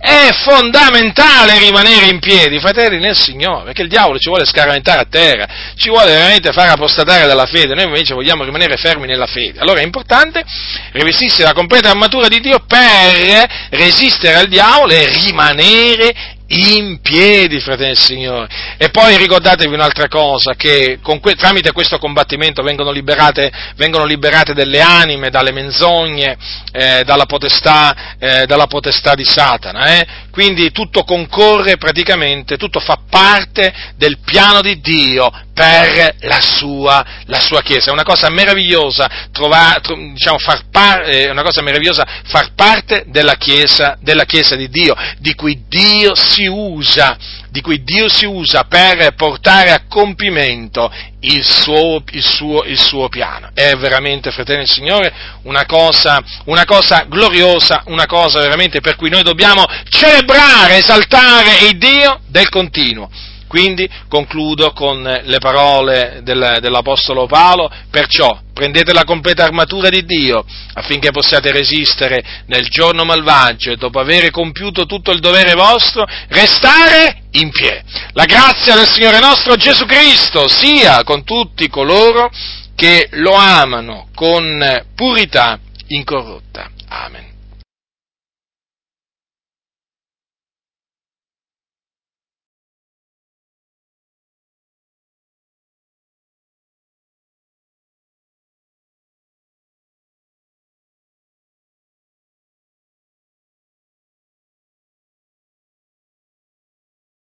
è fondamentale rimanere in piedi, fratelli nel Signore, perché il diavolo ci vuole scaraventare a terra, ci vuole veramente far apostatare dalla fede, noi invece vogliamo rimanere fermi nella fede. Allora è importante rivestirsi la completa armatura di Dio per resistere al diavolo e rimanere in piedi, fratelli del Signore. E poi ricordatevi un'altra cosa, che que- tramite questo combattimento vengono liberate, vengono liberate, delle anime dalle menzogne, eh, dalla, potestà, eh, dalla, potestà, di Satana. Eh? Quindi tutto concorre praticamente, tutto fa parte del piano di Dio per la sua, la sua Chiesa. È una cosa meravigliosa, trovare, diciamo, far, par- è una cosa meravigliosa far parte della Chiesa, della Chiesa di Dio, di cui Dio si usa, di cui Dio si usa per portare a compimento il suo, il suo, il suo piano. È veramente, fratelli del Signore, una cosa, una cosa gloriosa, una cosa veramente per cui noi dobbiamo celebrare, esaltare il Dio del continuo Quindi concludo con le parole del, dell'Apostolo Paolo, perciò prendete la completa armatura di Dio affinché possiate resistere nel giorno malvagio e dopo aver compiuto tutto il dovere vostro, restare in piedi. La grazia del Signore nostro Gesù Cristo sia con tutti coloro che lo amano con purità incorrotta. Amen.